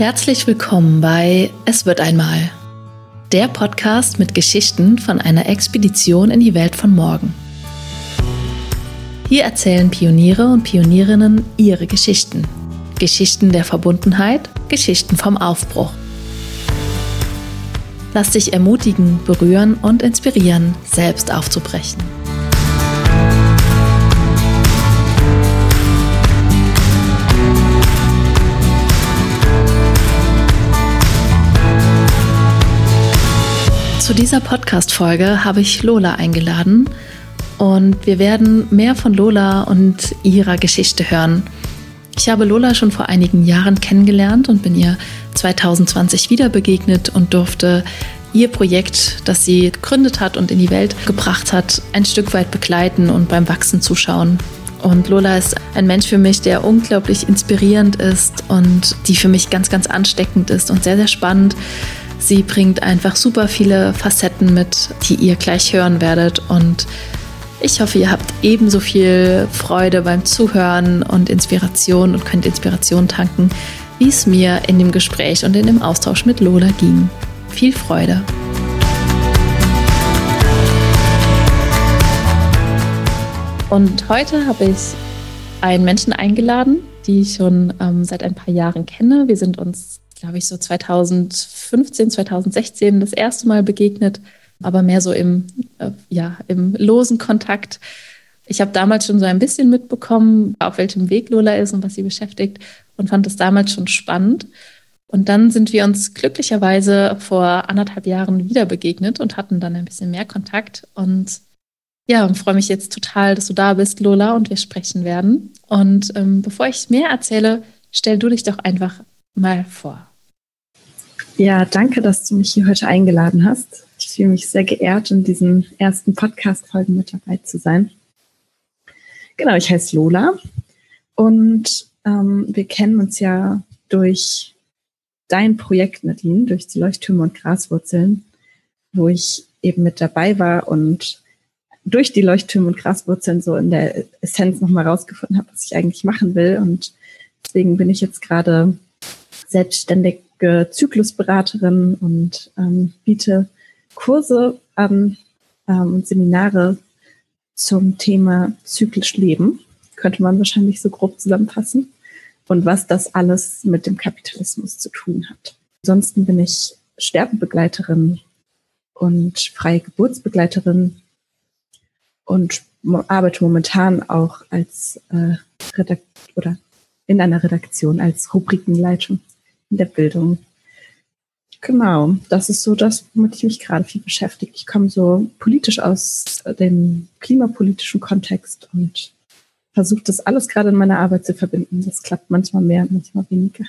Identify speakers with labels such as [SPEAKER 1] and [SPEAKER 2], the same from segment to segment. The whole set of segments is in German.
[SPEAKER 1] Herzlich willkommen bei Es wird einmal, der Podcast mit Geschichten von einer Expedition in die Welt von morgen. Hier erzählen Pioniere und Pionierinnen ihre Geschichten. Geschichten der Verbundenheit, Geschichten vom Aufbruch. Lass dich ermutigen, berühren und inspirieren, selbst aufzubrechen. Zu dieser Podcast-Folge habe ich Lola eingeladen und wir werden mehr von Lola und ihrer Geschichte hören. Ich habe Lola schon vor einigen Jahren kennengelernt und bin ihr 2020 wieder begegnet und durfte ihr Projekt, das sie gegründet hat und in die Welt gebracht hat, ein Stück weit begleiten und beim Wachsen zuschauen. Und Lola ist ein Mensch für mich, der unglaublich inspirierend ist und die für mich ganz, ganz ansteckend ist und sehr, sehr spannend. Sie bringt einfach super viele Facetten mit, die ihr gleich hören werdet. Und ich hoffe, ihr habt ebenso viel Freude beim Zuhören und Inspiration und könnt Inspiration tanken, wie es mir in dem Gespräch und in dem Austausch mit Lola ging. Viel Freude! Und heute habe ich einen Menschen eingeladen, die ich schon ähm, seit ein paar Jahren kenne. Wir sind uns glaube ich, so 2015, 2016 das erste Mal begegnet, aber mehr so im, äh, ja, im losen Kontakt. Ich habe damals schon so ein bisschen mitbekommen, auf welchem Weg Lola ist und was sie beschäftigt und fand es damals schon spannend. Und dann sind wir uns glücklicherweise vor anderthalb Jahren wieder begegnet und hatten dann ein bisschen mehr Kontakt. Und ja, freue mich jetzt total, dass du da bist, Lola, und wir sprechen werden. Und ähm, bevor ich mehr erzähle, stell du dich doch einfach mal vor.
[SPEAKER 2] Ja, danke, dass du mich hier heute eingeladen hast. Ich fühle mich sehr geehrt, in diesen ersten Podcast-Folgen mit dabei zu sein. Genau, ich heiße Lola und ähm, wir kennen uns ja durch dein Projekt, Nadine, durch die Leuchttürme und Graswurzeln, wo ich eben mit dabei war und durch die Leuchttürme und Graswurzeln so in der Essenz nochmal rausgefunden habe, was ich eigentlich machen will. Und deswegen bin ich jetzt gerade selbstständig Zyklusberaterin und ähm, biete Kurse an ähm, und Seminare zum Thema zyklisch Leben. Könnte man wahrscheinlich so grob zusammenfassen. Und was das alles mit dem Kapitalismus zu tun hat. Ansonsten bin ich Sterbebegleiterin und freie Geburtsbegleiterin und arbeite momentan auch als äh, Redakt oder in einer Redaktion als Rubrikenleitung in der Bildung. Genau, das ist so das, womit ich mich gerade viel beschäftige. Ich komme so politisch aus dem klimapolitischen Kontext und versuche das alles gerade in meiner Arbeit zu verbinden. Das klappt manchmal mehr, manchmal weniger.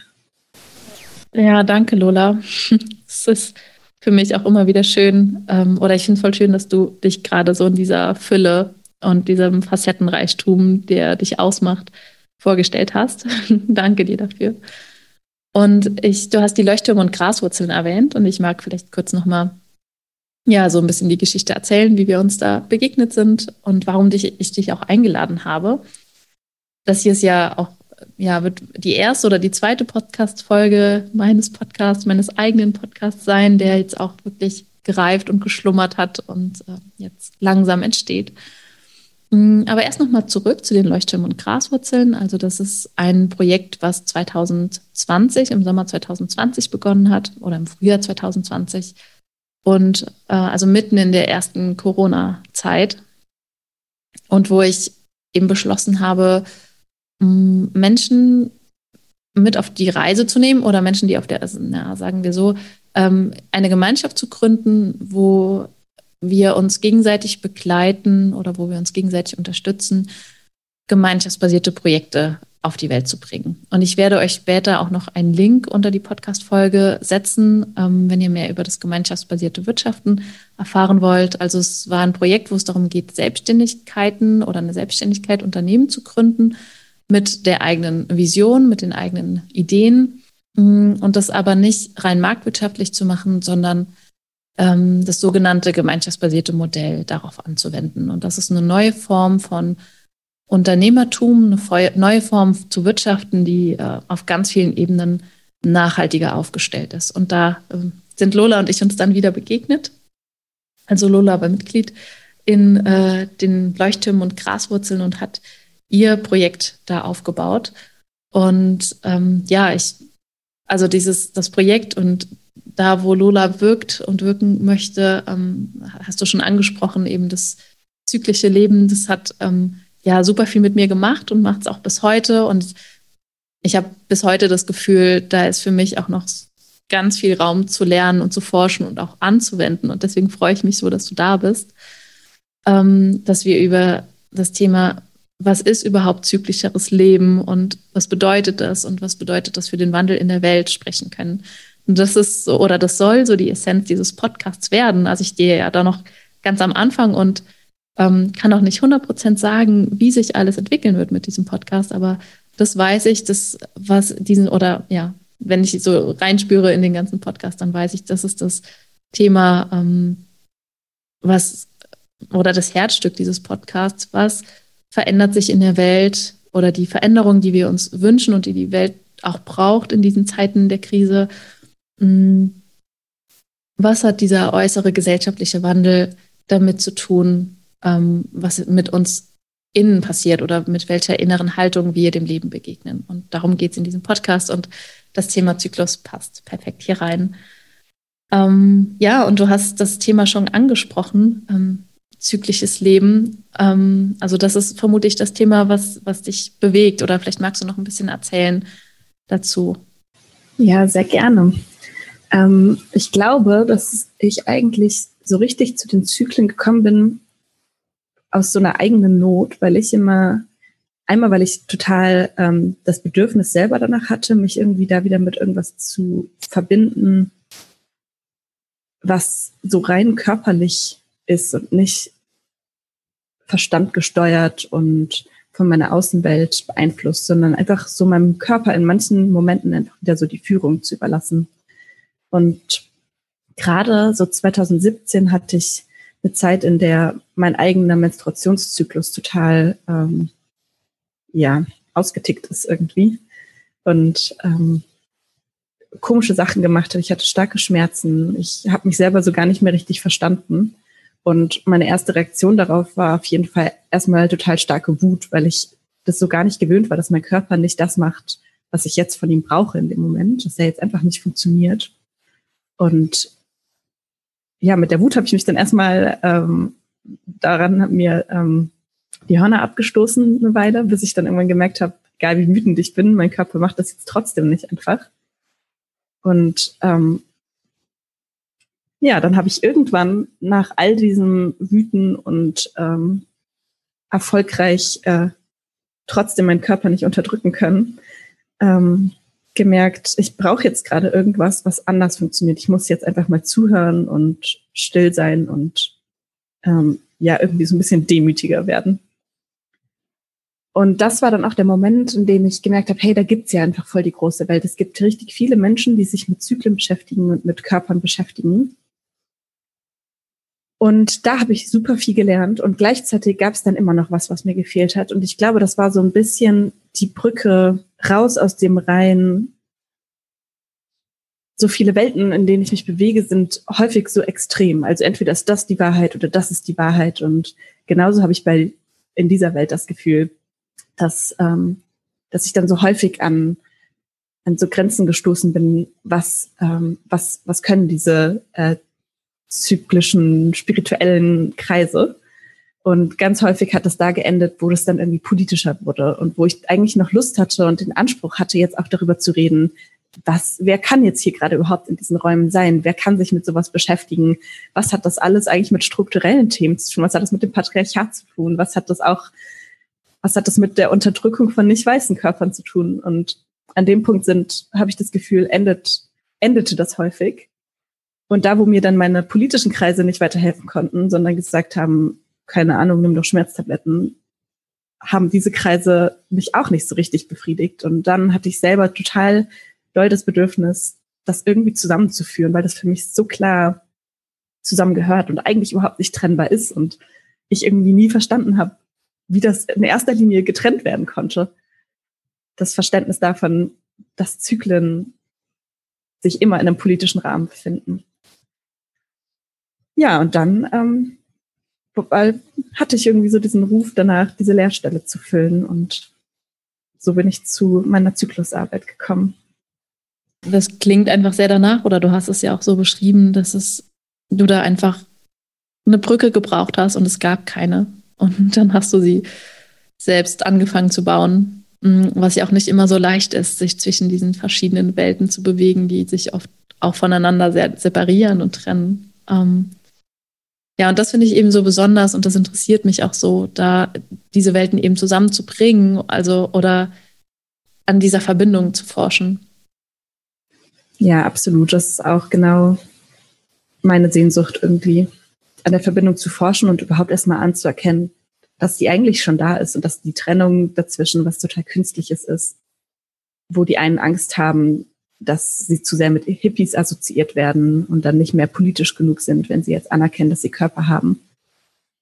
[SPEAKER 1] Ja, danke, Lola. Es ist für mich auch immer wieder schön, ähm, oder ich finde es voll schön, dass du dich gerade so in dieser Fülle und diesem Facettenreichtum, der dich ausmacht, vorgestellt hast. danke dir dafür. Und ich, du hast die Leuchttürme und Graswurzeln erwähnt und ich mag vielleicht kurz nochmal ja, so ein bisschen die Geschichte erzählen, wie wir uns da begegnet sind und warum dich, ich dich auch eingeladen habe. Das hier ist ja auch, ja, wird die erste oder die zweite Podcast-Folge meines Podcasts, meines eigenen Podcasts sein, der jetzt auch wirklich gereift und geschlummert hat und äh, jetzt langsam entsteht. Mm, aber erst nochmal zurück zu den Leuchttürmen und Graswurzeln. Also das ist ein Projekt, was 2020, im Sommer 2020 begonnen hat oder im Frühjahr 2020 und äh, also mitten in der ersten Corona-Zeit und wo ich eben beschlossen habe, mm, Menschen mit auf die Reise zu nehmen oder Menschen, die auf der, also, na, sagen wir so, ähm, eine Gemeinschaft zu gründen, wo wir uns gegenseitig begleiten oder wo wir uns gegenseitig unterstützen, gemeinschaftsbasierte Projekte auf die Welt zu bringen. Und ich werde euch später auch noch einen Link unter die Podcast-Folge setzen, ähm, wenn ihr mehr über das gemeinschaftsbasierte Wirtschaften erfahren wollt. Also es war ein Projekt, wo es darum geht, Selbstständigkeiten oder eine Selbstständigkeit, Unternehmen zu gründen mit der eigenen Vision, mit den eigenen Ideen mm, und das aber nicht rein marktwirtschaftlich zu machen, sondern ähm, das sogenannte gemeinschaftsbasierte Modell darauf anzuwenden. Und das ist eine neue Form von Unternehmertum, eine neue Form zu wirtschaften, die äh, auf ganz vielen Ebenen nachhaltiger aufgestellt ist. Und da äh, sind Lola und ich uns dann wieder begegnet. Also Lola war Mitglied in äh, den Leuchttürmen und Graswurzeln und hat ihr Projekt da aufgebaut. Und ähm, ja, ich, also dieses, das Projekt und da, wo Lola wirkt und wirken möchte, ähm, hast du schon angesprochen, eben das zyklische Leben, das hat ähm, ja super viel mit mir gemacht und macht es auch bis heute. Und ich habe bis heute das Gefühl, da ist für mich auch noch ganz viel Raum zu lernen und zu forschen und auch anzuwenden. Und deswegen freue ich mich so, dass du da bist, ähm, dass wir über das Thema, was ist überhaupt zyklischeres Leben und was bedeutet das und was bedeutet das für den Wandel in der Welt sprechen können. Das ist so, oder das soll so die Essenz dieses Podcasts werden. Also ich stehe ja da noch ganz am Anfang und ähm, kann auch nicht 100% sagen, wie sich alles entwickeln wird mit diesem Podcast, aber das weiß ich, das, was diesen, oder ja, wenn ich so reinspüre in den ganzen Podcast, dann weiß ich, das ist das Thema, ähm, was, oder das Herzstück dieses Podcasts, was verändert sich in der Welt oder die Veränderung, die wir uns wünschen und die die Welt auch braucht in diesen Zeiten der Krise. Mm, was hat dieser äußere gesellschaftliche Wandel damit zu tun, ähm, was mit uns innen passiert oder mit welcher inneren Haltung wir dem Leben begegnen. Und darum geht es in diesem Podcast und das Thema Zyklus passt perfekt hier rein. Ähm, ja, und du hast das Thema schon angesprochen, ähm, zyklisches Leben. Ähm, also das ist vermutlich das Thema, was, was dich bewegt oder vielleicht magst du noch ein bisschen erzählen dazu.
[SPEAKER 2] Ja, sehr gerne. Ähm, ich glaube, dass ich eigentlich so richtig zu den Zyklen gekommen bin, aus so einer eigenen Not, weil ich immer, einmal weil ich total ähm, das Bedürfnis selber danach hatte, mich irgendwie da wieder mit irgendwas zu verbinden, was so rein körperlich ist und nicht verstandgesteuert und von meiner Außenwelt beeinflusst, sondern einfach so meinem Körper in manchen Momenten einfach wieder so die Führung zu überlassen. Und gerade so 2017 hatte ich eine Zeit, in der mein eigener Menstruationszyklus total ähm, ja ausgetickt ist irgendwie und ähm, komische Sachen gemacht hat. Ich hatte starke Schmerzen. Ich habe mich selber so gar nicht mehr richtig verstanden. Und meine erste Reaktion darauf war auf jeden Fall erstmal total starke Wut, weil ich das so gar nicht gewöhnt war, dass mein Körper nicht das macht, was ich jetzt von ihm brauche in dem Moment, dass er jetzt einfach nicht funktioniert. Und ja, mit der Wut habe ich mich dann erstmal ähm, daran hab mir ähm, die Hörner abgestoßen eine Weile, bis ich dann irgendwann gemerkt habe, egal wie wütend ich bin, mein Körper macht das jetzt trotzdem nicht einfach. Und ähm, ja, dann habe ich irgendwann nach all diesem Wüten und ähm, erfolgreich äh, trotzdem meinen Körper nicht unterdrücken können, ähm, gemerkt, ich brauche jetzt gerade irgendwas, was anders funktioniert. Ich muss jetzt einfach mal zuhören und still sein und ähm, ja, irgendwie so ein bisschen demütiger werden. Und das war dann auch der Moment, in dem ich gemerkt habe, hey, da gibt's ja einfach voll die große Welt. Es gibt richtig viele Menschen, die sich mit Zyklen beschäftigen und mit Körpern beschäftigen. Und da habe ich super viel gelernt und gleichzeitig gab es dann immer noch was, was mir gefehlt hat. Und ich glaube, das war so ein bisschen die Brücke raus aus dem rein. So viele Welten, in denen ich mich bewege, sind häufig so extrem. Also entweder ist das die Wahrheit oder das ist die Wahrheit. Und genauso habe ich bei in dieser Welt das Gefühl, dass, ähm, dass ich dann so häufig an, an so Grenzen gestoßen bin, was, ähm, was, was können diese äh, zyklischen, spirituellen Kreise. Und ganz häufig hat es da geendet, wo das dann irgendwie politischer wurde und wo ich eigentlich noch Lust hatte und den Anspruch hatte, jetzt auch darüber zu reden, was, wer kann jetzt hier gerade überhaupt in diesen Räumen sein? Wer kann sich mit sowas beschäftigen? Was hat das alles eigentlich mit strukturellen Themen zu tun? Was hat das mit dem Patriarchat zu tun? Was hat das auch, was hat das mit der Unterdrückung von nicht weißen Körpern zu tun? Und an dem Punkt sind, habe ich das Gefühl, endet, endete das häufig. Und da, wo mir dann meine politischen Kreise nicht weiterhelfen konnten, sondern gesagt haben, keine Ahnung, nimm doch Schmerztabletten, haben diese Kreise mich auch nicht so richtig befriedigt. Und dann hatte ich selber total doll das Bedürfnis, das irgendwie zusammenzuführen, weil das für mich so klar zusammengehört und eigentlich überhaupt nicht trennbar ist und ich irgendwie nie verstanden habe, wie das in erster Linie getrennt werden konnte. Das Verständnis davon, dass Zyklen sich immer in einem politischen Rahmen befinden. Ja, und dann ähm, hatte ich irgendwie so diesen Ruf danach, diese Lehrstelle zu füllen. Und so bin ich zu meiner Zyklusarbeit gekommen.
[SPEAKER 1] Das klingt einfach sehr danach, oder du hast es ja auch so beschrieben, dass es, du da einfach eine Brücke gebraucht hast und es gab keine. Und dann hast du sie selbst angefangen zu bauen, mm, was ja auch nicht immer so leicht ist, sich zwischen diesen verschiedenen Welten zu bewegen, die sich oft auch voneinander sehr separieren und trennen. Ähm, ja, und das finde ich eben so besonders und das interessiert mich auch so, da diese Welten eben zusammenzubringen, also oder an dieser Verbindung zu forschen.
[SPEAKER 2] Ja, absolut. Das ist auch genau meine Sehnsucht irgendwie, an der Verbindung zu forschen und überhaupt erstmal anzuerkennen, dass die eigentlich schon da ist und dass die Trennung dazwischen was total Künstliches ist, wo die einen Angst haben, dass sie zu sehr mit Hippies assoziiert werden und dann nicht mehr politisch genug sind, wenn sie jetzt anerkennen, dass sie Körper haben.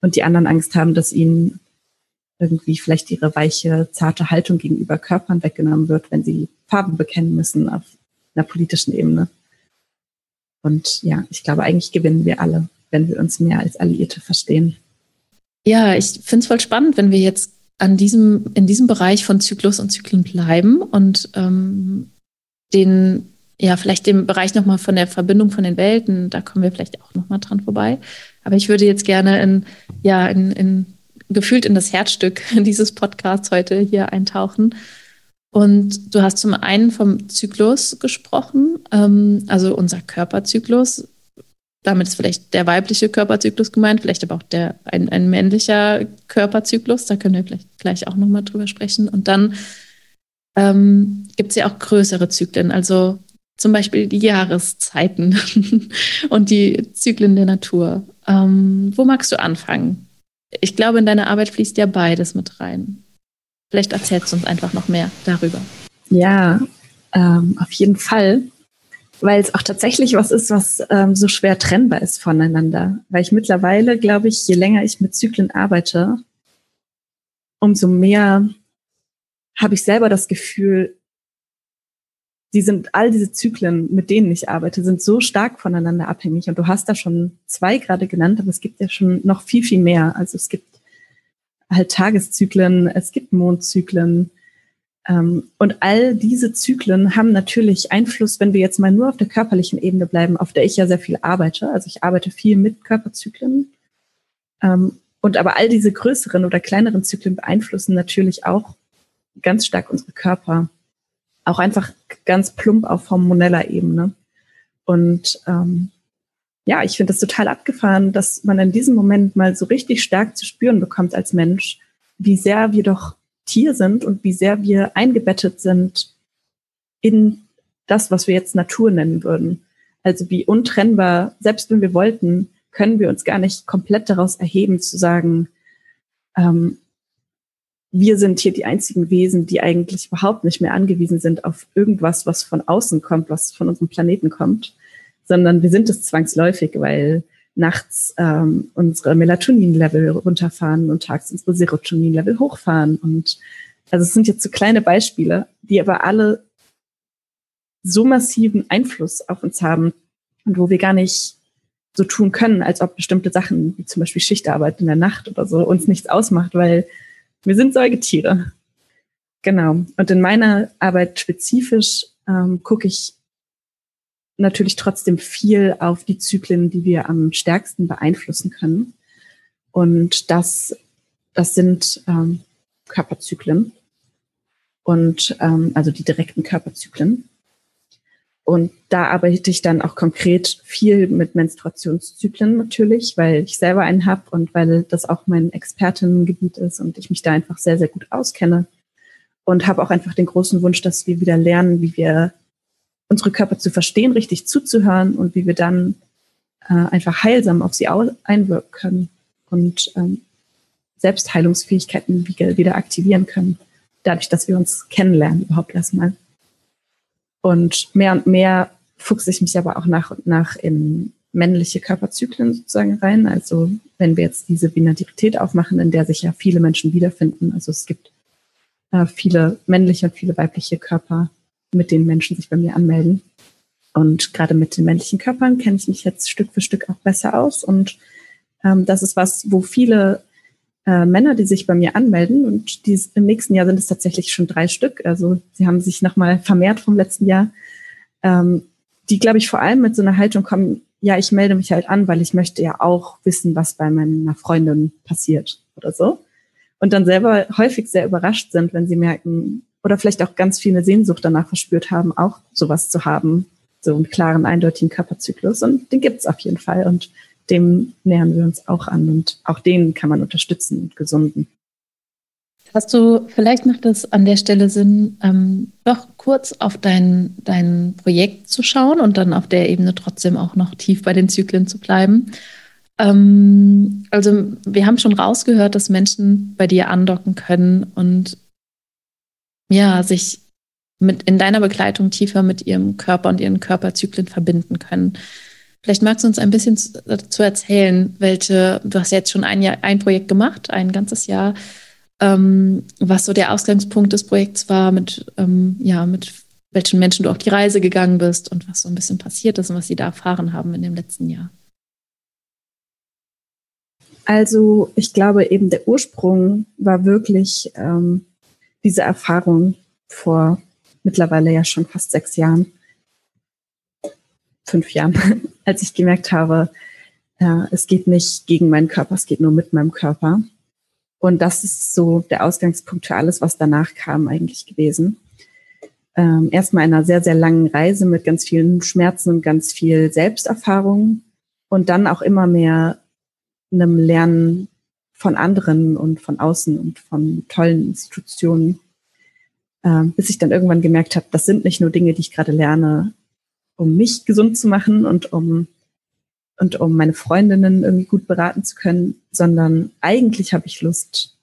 [SPEAKER 2] Und die anderen Angst haben, dass ihnen irgendwie vielleicht ihre weiche, zarte Haltung gegenüber Körpern weggenommen wird, wenn sie Farben bekennen müssen auf einer politischen Ebene. Und ja, ich glaube, eigentlich gewinnen wir alle, wenn wir uns mehr als Alliierte verstehen.
[SPEAKER 1] Ja, ich finde es voll spannend, wenn wir jetzt an diesem, in diesem Bereich von Zyklus und Zyklen bleiben und ähm, den, ja, vielleicht den Bereich nochmal von der Verbindung von den Welten, da kommen wir vielleicht auch nochmal dran vorbei. Aber ich würde jetzt gerne in, ja, in, in gefühlt in das Herzstück dieses Podcasts heute hier eintauchen. Und du hast zum einen vom Zyklus gesprochen, ähm, also unser Körperzyklus. Damit ist vielleicht der weibliche Körperzyklus gemeint, vielleicht aber auch der, ein, ein männlicher Körperzyklus. Da können wir vielleicht gleich auch nochmal drüber sprechen. Und dann ähm, gibt es ja auch größere Zyklen, also zum Beispiel die Jahreszeiten und die Zyklen der Natur. Ähm, wo magst du anfangen? Ich glaube, in deine Arbeit fließt ja beides mit rein. Vielleicht erzählst du uns einfach noch mehr darüber.
[SPEAKER 2] Ja, ähm, auf jeden Fall, weil es auch tatsächlich was ist, was ähm, so schwer trennbar ist voneinander. Weil ich mittlerweile, glaube ich, je länger ich mit Zyklen arbeite, umso mehr habe ich selber das Gefühl, die sind all diese Zyklen, mit denen ich arbeite, sind so stark voneinander abhängig. Und du hast da schon zwei gerade genannt, aber es gibt ja schon noch viel, viel mehr. Also es gibt halt Tageszyklen, es gibt Mondzyklen. Ähm, und all diese Zyklen haben natürlich Einfluss, wenn wir jetzt mal nur auf der körperlichen Ebene bleiben, auf der ich ja sehr viel arbeite. Also ich arbeite viel mit Körperzyklen. Ähm, und aber all diese größeren oder kleineren Zyklen beeinflussen natürlich auch ganz stark unsere Körper. Auch einfach ganz plump auf hormoneller Ebene. Und ähm, ja, ich finde das total abgefahren, dass man in diesem Moment mal so richtig stark zu spüren bekommt als Mensch, wie sehr wir doch Tier sind und wie sehr wir eingebettet sind in das, was wir jetzt Natur nennen würden. Also wie untrennbar, selbst wenn wir wollten, können wir uns gar nicht komplett daraus erheben zu sagen, ähm, wir sind hier die einzigen Wesen, die eigentlich überhaupt nicht mehr angewiesen sind auf irgendwas, was von außen kommt, was von unserem Planeten kommt, sondern wir sind es zwangsläufig, weil nachts ähm, unsere Melatonin-Level runterfahren und tags unsere Serotonin-Level hochfahren. Und also es sind jetzt so kleine Beispiele, die aber alle so massiven Einfluss auf uns haben und wo wir gar nicht so tun können, als ob bestimmte Sachen, wie zum Beispiel Schichtarbeit in der Nacht oder so, uns nichts ausmacht, weil wir sind Säugetiere. Genau. Und in meiner Arbeit spezifisch ähm, gucke ich natürlich trotzdem viel auf die Zyklen, die wir am stärksten beeinflussen können. Und das, das sind ähm, Körperzyklen und ähm, also die direkten Körperzyklen. Und da arbeite ich dann auch konkret viel mit Menstruationszyklen natürlich, weil ich selber einen habe und weil das auch mein Expertinnengebiet ist und ich mich da einfach sehr, sehr gut auskenne. Und habe auch einfach den großen Wunsch, dass wir wieder lernen, wie wir unsere Körper zu verstehen, richtig zuzuhören und wie wir dann äh, einfach heilsam auf sie einwirken können und ähm, Selbstheilungsfähigkeiten wieder aktivieren können, dadurch, dass wir uns kennenlernen überhaupt erstmal. Und mehr und mehr fuchse ich mich aber auch nach und nach in männliche Körperzyklen sozusagen rein. Also wenn wir jetzt diese Binarität aufmachen, in der sich ja viele Menschen wiederfinden. Also es gibt äh, viele männliche und viele weibliche Körper, mit denen Menschen sich bei mir anmelden. Und gerade mit den männlichen Körpern kenne ich mich jetzt Stück für Stück auch besser aus. Und ähm, das ist was, wo viele äh, Männer, die sich bei mir anmelden, und die, im nächsten Jahr sind es tatsächlich schon drei Stück, also sie haben sich nochmal vermehrt vom letzten Jahr, ähm, die, glaube ich, vor allem mit so einer Haltung kommen, ja, ich melde mich halt an, weil ich möchte ja auch wissen, was bei meiner Freundin passiert oder so. Und dann selber häufig sehr überrascht sind, wenn sie merken, oder vielleicht auch ganz viel eine Sehnsucht danach verspürt haben, auch sowas zu haben, so einen klaren, eindeutigen Körperzyklus. Und den gibt's auf jeden Fall. Und dem nähern wir uns auch an. Und auch den kann man unterstützen und gesunden.
[SPEAKER 1] Hast du, vielleicht macht es an der Stelle Sinn, ähm, doch kurz auf dein, dein Projekt zu schauen und dann auf der Ebene trotzdem auch noch tief bei den Zyklen zu bleiben. Ähm, also wir haben schon rausgehört, dass Menschen bei dir andocken können und ja, sich mit in deiner Begleitung tiefer mit ihrem Körper und ihren Körperzyklen verbinden können. Vielleicht magst du uns ein bisschen dazu erzählen, welche, du hast ja jetzt schon ein Jahr, ein Projekt gemacht, ein ganzes Jahr, ähm, was so der Ausgangspunkt des Projekts war, mit, ähm, ja, mit welchen Menschen du auf die Reise gegangen bist und was so ein bisschen passiert ist und was sie da erfahren haben in dem letzten Jahr.
[SPEAKER 2] Also ich glaube eben der Ursprung war wirklich ähm, diese Erfahrung vor mittlerweile ja schon fast sechs Jahren, fünf Jahren, als ich gemerkt habe, ja, es geht nicht gegen meinen Körper, es geht nur mit meinem Körper. Und das ist so der Ausgangspunkt für alles, was danach kam eigentlich gewesen. Ähm, erstmal einer sehr, sehr langen Reise mit ganz vielen Schmerzen und ganz viel Selbsterfahrung und dann auch immer mehr einem Lernen von anderen und von außen und von tollen Institutionen, äh, bis ich dann irgendwann gemerkt habe, das sind nicht nur Dinge, die ich gerade lerne, um mich gesund zu machen und um und um meine Freundinnen irgendwie gut beraten zu können, sondern eigentlich habe ich Lust,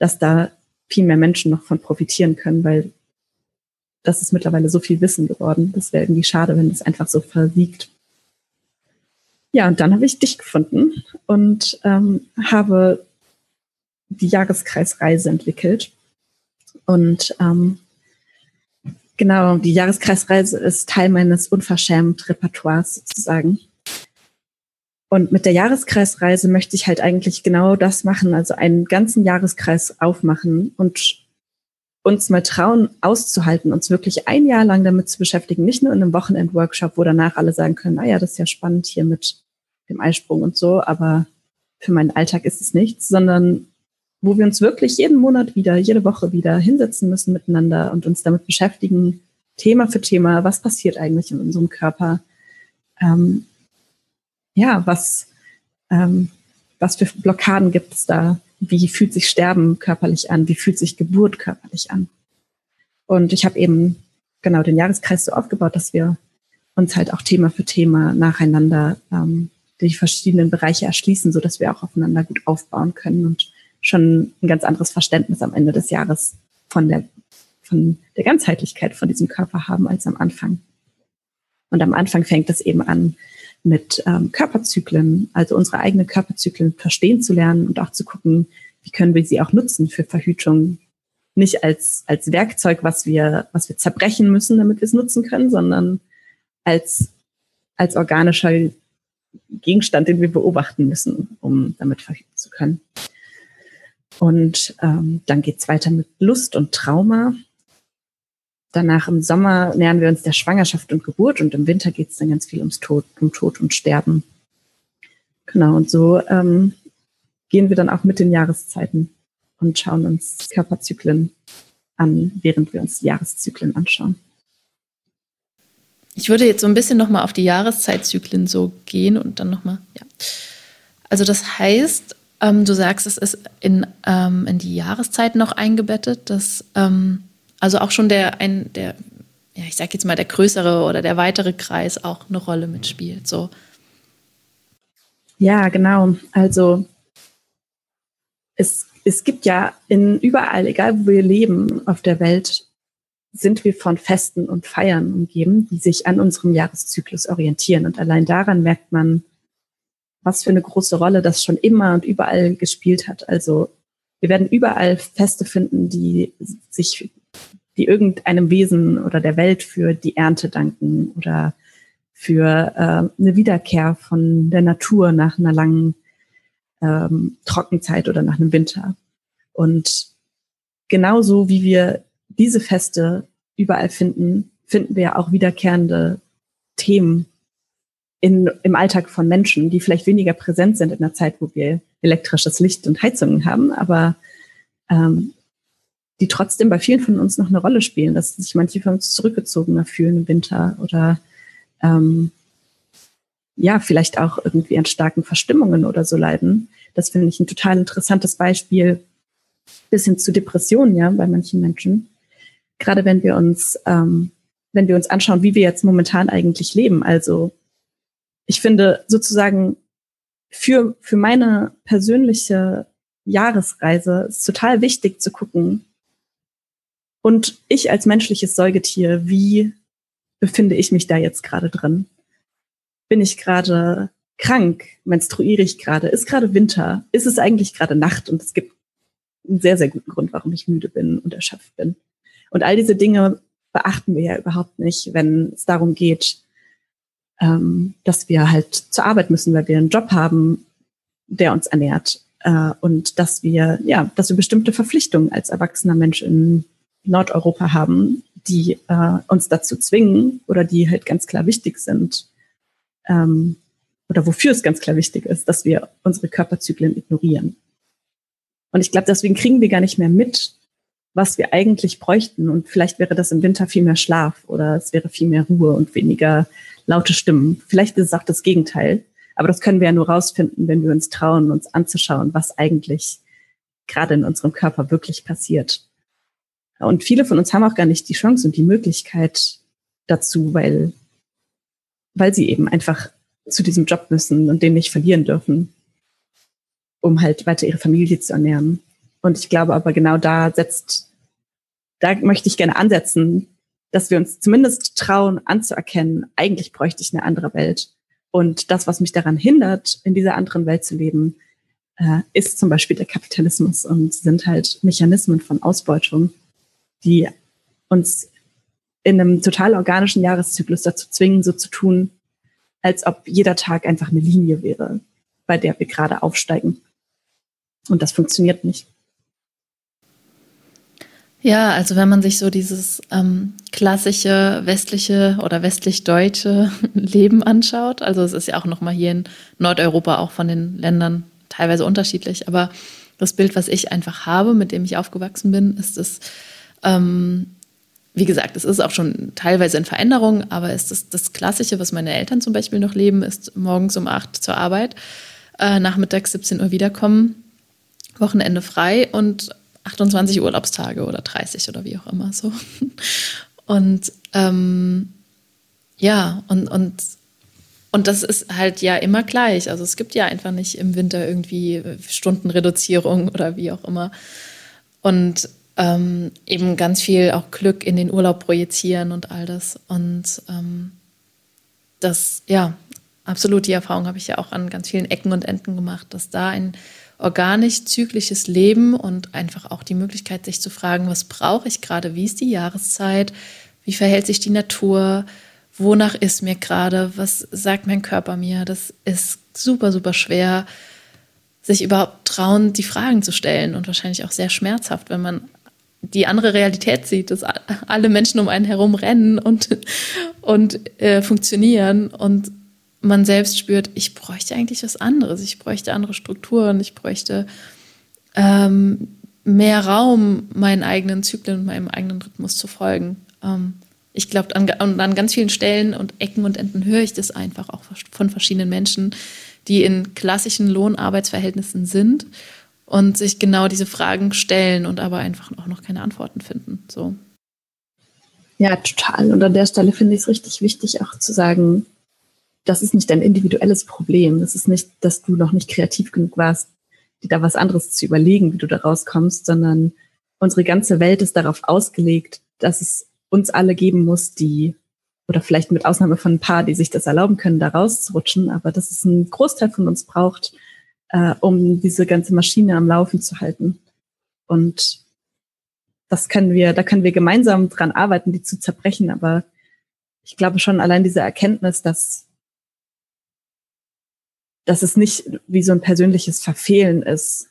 [SPEAKER 2] dass da viel mehr Menschen noch von profitieren können, weil das ist mittlerweile so viel Wissen geworden. Das wäre irgendwie schade, wenn es einfach so versiegt. Ja, und dann habe ich dich gefunden und ähm, habe die Jahreskreisreise entwickelt. Und ähm, genau, die Jahreskreisreise ist Teil meines unverschämt Repertoires sozusagen. Und mit der Jahreskreisreise möchte ich halt eigentlich genau das machen, also einen ganzen Jahreskreis aufmachen und uns mal trauen, auszuhalten, uns wirklich ein Jahr lang damit zu beschäftigen, nicht nur in einem Wochenend-Workshop, wo danach alle sagen können, ah ja, das ist ja spannend hier mit dem Eisprung und so, aber für meinen Alltag ist es nichts, sondern wo wir uns wirklich jeden Monat wieder, jede Woche wieder hinsetzen müssen miteinander und uns damit beschäftigen, Thema für Thema, was passiert eigentlich in unserem Körper, ähm, ja, was, ähm, was für Blockaden gibt es da, wie fühlt sich Sterben körperlich an, wie fühlt sich Geburt körperlich an. Und ich habe eben genau den Jahreskreis so aufgebaut, dass wir uns halt auch Thema für Thema nacheinander ähm, die verschiedenen Bereiche erschließen, so dass wir auch aufeinander gut aufbauen können und schon ein ganz anderes Verständnis am Ende des Jahres von der, von der Ganzheitlichkeit von diesem Körper haben als am Anfang. Und am Anfang fängt es eben an mit ähm, Körperzyklen, also unsere eigenen Körperzyklen verstehen zu lernen und auch zu gucken, wie können wir sie auch nutzen für Verhütung. Nicht als, als Werkzeug, was wir, was wir zerbrechen müssen, damit wir es nutzen können, sondern als, als organischer Gegenstand, den wir beobachten müssen, um damit verhüten zu können. Und ähm, dann geht's weiter mit Lust und Trauma. Danach im Sommer nähern wir uns der Schwangerschaft und Geburt und im Winter geht's dann ganz viel ums Tod, um Tod und Sterben. Genau, und so ähm, gehen wir dann auch mit den Jahreszeiten und schauen uns Körperzyklen an, während wir uns Jahreszyklen anschauen.
[SPEAKER 1] Ich würde jetzt so ein bisschen nochmal auf die Jahreszeitzyklen so gehen und dann nochmal, ja. Also das heißt, ähm, du sagst, es ist in, ähm, in die Jahreszeit noch eingebettet, dass ähm, also auch schon der, ein, der, ja, ich sag jetzt mal, der größere oder der weitere Kreis auch eine Rolle mitspielt. So.
[SPEAKER 2] Ja, genau. Also es, es gibt ja in überall, egal wo wir leben auf der Welt, sind wir von Festen und Feiern umgeben, die sich an unserem Jahreszyklus orientieren. Und allein daran merkt man, was für eine große Rolle das schon immer und überall gespielt hat. Also wir werden überall Feste finden, die sich, die irgendeinem Wesen oder der Welt für die Ernte danken oder für äh, eine Wiederkehr von der Natur nach einer langen ähm, Trockenzeit oder nach einem Winter. Und genauso wie wir diese Feste überall finden, finden wir auch wiederkehrende Themen in, im Alltag von Menschen, die vielleicht weniger präsent sind in der Zeit, wo wir elektrisches Licht und Heizungen haben, aber ähm, die trotzdem bei vielen von uns noch eine Rolle spielen, dass sich manche von uns zurückgezogener fühlen im Winter oder ähm, ja, vielleicht auch irgendwie an starken Verstimmungen oder so leiden. Das finde ich ein total interessantes Beispiel bis hin zu Depressionen, ja, bei manchen Menschen. Gerade wenn wir uns, ähm, wenn wir uns anschauen, wie wir jetzt momentan eigentlich leben. Also ich finde sozusagen für, für meine persönliche Jahresreise ist total wichtig zu gucken. Und ich als menschliches Säugetier, wie befinde ich mich da jetzt gerade drin? Bin ich gerade krank? Menstruiere ich gerade? Ist gerade Winter? Ist es eigentlich gerade Nacht? Und es gibt einen sehr, sehr guten Grund, warum ich müde bin und erschöpft bin. Und all diese Dinge beachten wir ja überhaupt nicht, wenn es darum geht, ähm, dass wir halt zur Arbeit müssen, weil wir einen Job haben, der uns ernährt. Äh, und dass wir, ja, dass wir bestimmte Verpflichtungen als erwachsener Mensch in Nordeuropa haben, die äh, uns dazu zwingen oder die halt ganz klar wichtig sind. Ähm, oder wofür es ganz klar wichtig ist, dass wir unsere Körperzyklen ignorieren. Und ich glaube, deswegen kriegen wir gar nicht mehr mit, was wir eigentlich bräuchten. Und vielleicht wäre das im Winter viel mehr Schlaf oder es wäre viel mehr Ruhe und weniger laute Stimmen. Vielleicht ist es auch das Gegenteil. Aber das können wir ja nur rausfinden, wenn wir uns trauen, uns anzuschauen, was eigentlich gerade in unserem Körper wirklich passiert. Und viele von uns haben auch gar nicht die Chance und die Möglichkeit dazu, weil, weil sie eben einfach zu diesem Job müssen und den nicht verlieren dürfen, um halt weiter ihre Familie zu ernähren. Und ich glaube aber genau da setzt, da möchte ich gerne ansetzen, dass wir uns zumindest trauen anzuerkennen, eigentlich bräuchte ich eine andere Welt. Und das, was mich daran hindert, in dieser anderen Welt zu leben, äh, ist zum Beispiel der Kapitalismus und sind halt Mechanismen von Ausbeutung, die uns in einem total organischen Jahreszyklus dazu zwingen, so zu tun, als ob jeder Tag einfach eine Linie wäre, bei der wir gerade aufsteigen. Und das funktioniert nicht.
[SPEAKER 1] Ja, also wenn man sich so dieses ähm, klassische westliche oder westlich-deutsche Leben anschaut, also es ist ja auch nochmal hier in Nordeuropa auch von den Ländern teilweise unterschiedlich, aber das Bild, was ich einfach habe, mit dem ich aufgewachsen bin, ist es, ähm, wie gesagt, es ist auch schon teilweise in Veränderung, aber ist das, das Klassische, was meine Eltern zum Beispiel noch leben, ist morgens um acht zur Arbeit, äh, nachmittags 17 Uhr wiederkommen, Wochenende frei und 28 Urlaubstage oder 30 oder wie auch immer so. Und ähm, ja, und, und, und das ist halt ja immer gleich. Also es gibt ja einfach nicht im Winter irgendwie Stundenreduzierung oder wie auch immer. Und ähm, eben ganz viel auch Glück in den Urlaub projizieren und all das. Und ähm, das, ja, absolut, die Erfahrung habe ich ja auch an ganz vielen Ecken und Enden gemacht, dass da ein organisch-zyklisches Leben und einfach auch die Möglichkeit, sich zu fragen, was brauche ich gerade, wie ist die Jahreszeit, wie verhält sich die Natur, wonach ist mir gerade, was sagt mein Körper mir. Das ist super, super schwer, sich überhaupt trauen, die Fragen zu stellen und wahrscheinlich auch sehr schmerzhaft, wenn man die andere Realität sieht, dass alle Menschen um einen herum rennen und, und äh, funktionieren und man selbst spürt, ich bräuchte eigentlich was anderes, ich bräuchte andere Strukturen, ich bräuchte ähm, mehr Raum, meinen eigenen Zyklen und meinem eigenen Rhythmus zu folgen. Ähm, ich glaube, an, an ganz vielen Stellen und Ecken und Enden höre ich das einfach auch von verschiedenen Menschen, die in klassischen Lohnarbeitsverhältnissen sind und sich genau diese Fragen stellen und aber einfach auch noch keine Antworten finden. So.
[SPEAKER 2] Ja, total. Und an der Stelle finde ich es richtig wichtig, auch zu sagen, das ist nicht dein individuelles Problem. Das ist nicht, dass du noch nicht kreativ genug warst, dir da was anderes zu überlegen, wie du da rauskommst, sondern unsere ganze Welt ist darauf ausgelegt, dass es uns alle geben muss, die, oder vielleicht mit Ausnahme von ein paar, die sich das erlauben können, da rauszurutschen, aber dass es einen Großteil von uns braucht, äh, um diese ganze Maschine am Laufen zu halten. Und das können wir, da können wir gemeinsam dran arbeiten, die zu zerbrechen, aber ich glaube schon allein diese Erkenntnis, dass, dass es nicht wie so ein persönliches Verfehlen ist,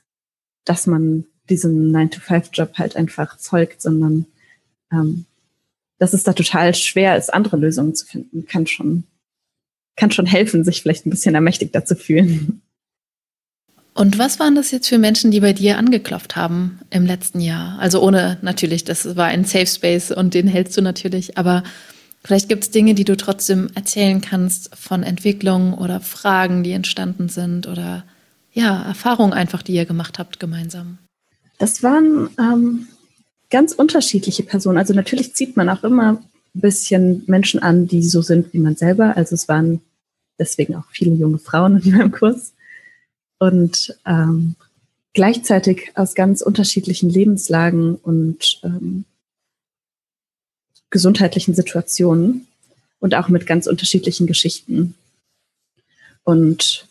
[SPEAKER 2] dass man diesem 9-to-5-Job halt einfach folgt, sondern ähm, dass es da total schwer ist, andere Lösungen zu finden, kann schon, kann schon helfen, sich vielleicht ein bisschen ermächtigter zu fühlen.
[SPEAKER 1] Und was waren das jetzt für Menschen, die bei dir angeklopft haben im letzten Jahr? Also ohne natürlich, das war ein Safe Space und den hältst du natürlich, aber vielleicht gibt es Dinge, die du trotzdem erzählen kannst von Entwicklungen oder Fragen, die entstanden sind oder ja, Erfahrungen einfach, die ihr gemacht habt gemeinsam.
[SPEAKER 2] Das waren ähm, ganz unterschiedliche Personen. Also natürlich zieht man auch immer ein bisschen Menschen an, die so sind wie man selber. Also es waren deswegen auch viele junge Frauen in meinem Kurs und ähm, gleichzeitig aus ganz unterschiedlichen Lebenslagen und ähm, gesundheitlichen Situationen und auch mit ganz unterschiedlichen Geschichten. Und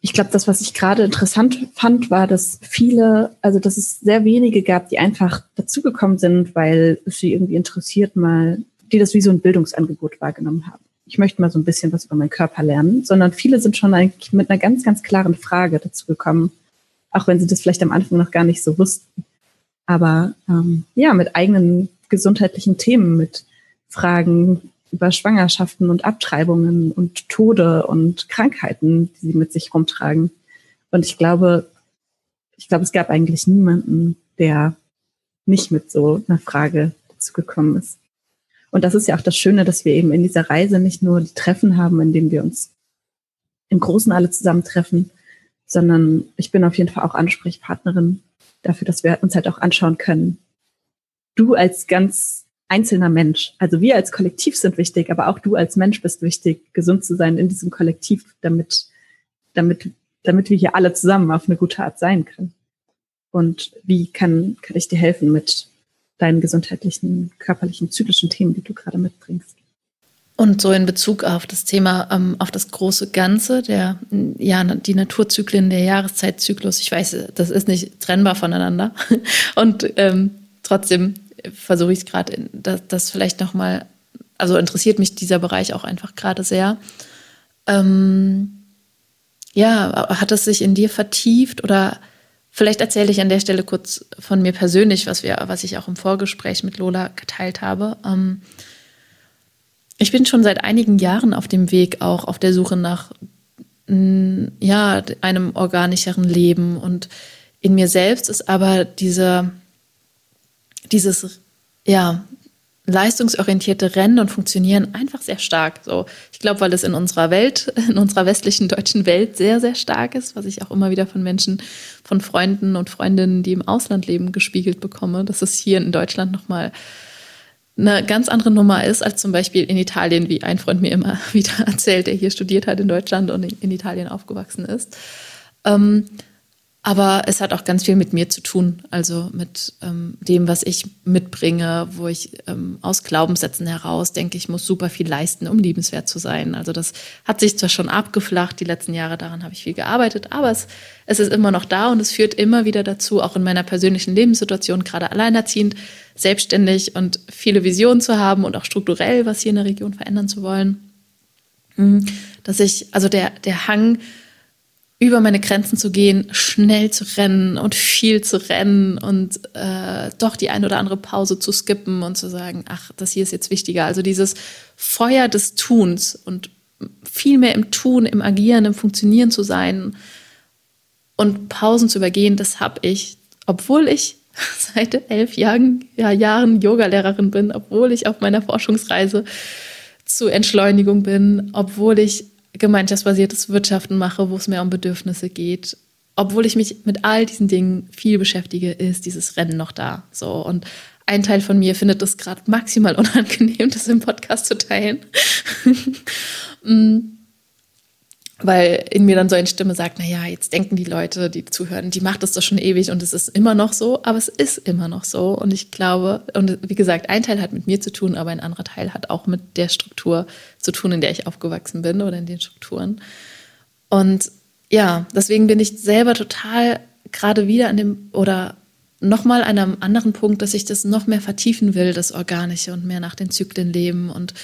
[SPEAKER 2] ich glaube, das, was ich gerade interessant fand, war, dass viele, also dass es sehr wenige gab, die einfach dazugekommen sind, weil es sie irgendwie interessiert mal, die das wie so ein Bildungsangebot wahrgenommen haben ich möchte mal so ein bisschen was über meinen Körper lernen, sondern viele sind schon eigentlich mit einer ganz, ganz klaren Frage dazu gekommen, auch wenn sie das vielleicht am Anfang noch gar nicht so wussten. Aber ähm, ja, mit eigenen gesundheitlichen Themen, mit Fragen über Schwangerschaften und Abtreibungen und Tode und Krankheiten, die sie mit sich rumtragen. Und ich glaube, ich glaube, es gab eigentlich niemanden, der nicht mit so einer Frage dazu gekommen ist. Und das ist ja auch das Schöne, dass wir eben in dieser Reise nicht nur die Treffen haben, in denen wir uns im Großen alle zusammentreffen, sondern ich bin auf jeden Fall auch Ansprechpartnerin dafür, dass wir uns halt auch anschauen können. Du als ganz einzelner Mensch, also wir als Kollektiv sind wichtig, aber auch du als Mensch bist wichtig, gesund zu sein in diesem Kollektiv, damit, damit, damit wir hier alle zusammen auf eine gute Art sein können. Und wie kann, kann ich dir helfen mit deinen gesundheitlichen, körperlichen, zyklischen Themen, die du gerade mitbringst.
[SPEAKER 1] Und so in Bezug auf das Thema, ähm, auf das große Ganze, der, ja, die Naturzyklen, der Jahreszeitzyklus. Ich weiß, das ist nicht trennbar voneinander. Und ähm, trotzdem versuche ich es gerade, das, das vielleicht nochmal, also interessiert mich dieser Bereich auch einfach gerade sehr. Ähm, ja, hat es sich in dir vertieft oder Vielleicht erzähle ich an der Stelle kurz von mir persönlich, was wir, was ich auch im Vorgespräch mit Lola geteilt habe. Ähm, ich bin schon seit einigen Jahren auf dem Weg, auch auf der Suche nach ja, einem organischeren Leben. Und in mir selbst ist aber diese, dieses, ja, leistungsorientierte Rennen und Funktionieren einfach sehr stark. So, ich glaube, weil es in unserer Welt, in unserer westlichen deutschen Welt sehr, sehr stark ist, was ich auch immer wieder von Menschen, von Freunden und Freundinnen, die im Ausland leben, gespiegelt bekomme, dass es hier in Deutschland nochmal eine ganz andere Nummer ist als zum Beispiel in Italien, wie ein Freund mir immer wieder erzählt, der hier studiert hat in Deutschland und in Italien aufgewachsen ist. Ähm, aber es hat auch ganz viel mit mir zu tun, also mit ähm, dem, was ich mitbringe, wo ich ähm, aus Glaubenssätzen heraus denke, ich muss super viel leisten, um liebenswert zu sein. Also das hat sich zwar schon abgeflacht, die letzten Jahre daran habe ich viel gearbeitet, aber es, es ist immer noch da und es führt immer wieder dazu, auch in meiner persönlichen Lebenssituation, gerade alleinerziehend, selbstständig und viele Visionen zu haben und auch strukturell was hier in der Region verändern zu wollen, hm, dass ich, also der, der Hang, über meine Grenzen zu gehen, schnell zu rennen und viel zu rennen und äh, doch die ein oder andere Pause zu skippen und zu sagen, ach, das hier ist jetzt wichtiger. Also dieses Feuer des Tuns und viel mehr im Tun, im Agieren, im Funktionieren zu sein und Pausen zu übergehen, das habe ich, obwohl ich seit elf Jahren, ja, Jahren Yogalehrerin bin, obwohl ich auf meiner Forschungsreise zur Entschleunigung bin, obwohl ich gemeinschaftsbasiertes Wirtschaften mache, wo es mehr um Bedürfnisse geht. Obwohl ich mich mit all diesen Dingen viel beschäftige, ist dieses Rennen noch da. So und ein Teil von mir findet es gerade maximal unangenehm, das im Podcast zu teilen. Weil in mir dann so eine Stimme sagt, na ja, jetzt denken die Leute, die zuhören, die macht das doch schon ewig und es ist immer noch so, aber es ist immer noch so und ich glaube, und wie gesagt, ein Teil hat mit mir zu tun, aber ein anderer Teil hat auch mit der Struktur zu tun, in der ich aufgewachsen bin oder in den Strukturen. Und ja, deswegen bin ich selber total gerade wieder an dem oder nochmal an einem anderen Punkt, dass ich das noch mehr vertiefen will, das Organische und mehr nach den Zyklen leben und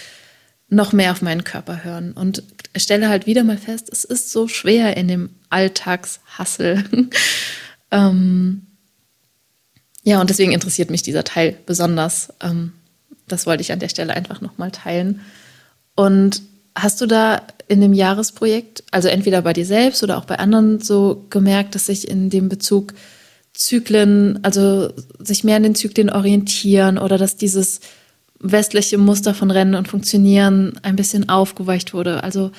[SPEAKER 1] noch mehr auf meinen Körper hören und stelle halt wieder mal fest, es ist so schwer in dem Alltagshassel. ähm, ja, und deswegen interessiert mich dieser Teil besonders. Ähm, das wollte ich an der Stelle einfach nochmal teilen. Und hast du da in dem Jahresprojekt, also entweder bei dir selbst oder auch bei anderen, so gemerkt, dass sich in dem Bezug Zyklen, also sich mehr an den Zyklen orientieren oder dass dieses westliche Muster von Rennen und Funktionieren ein bisschen aufgeweicht wurde? Also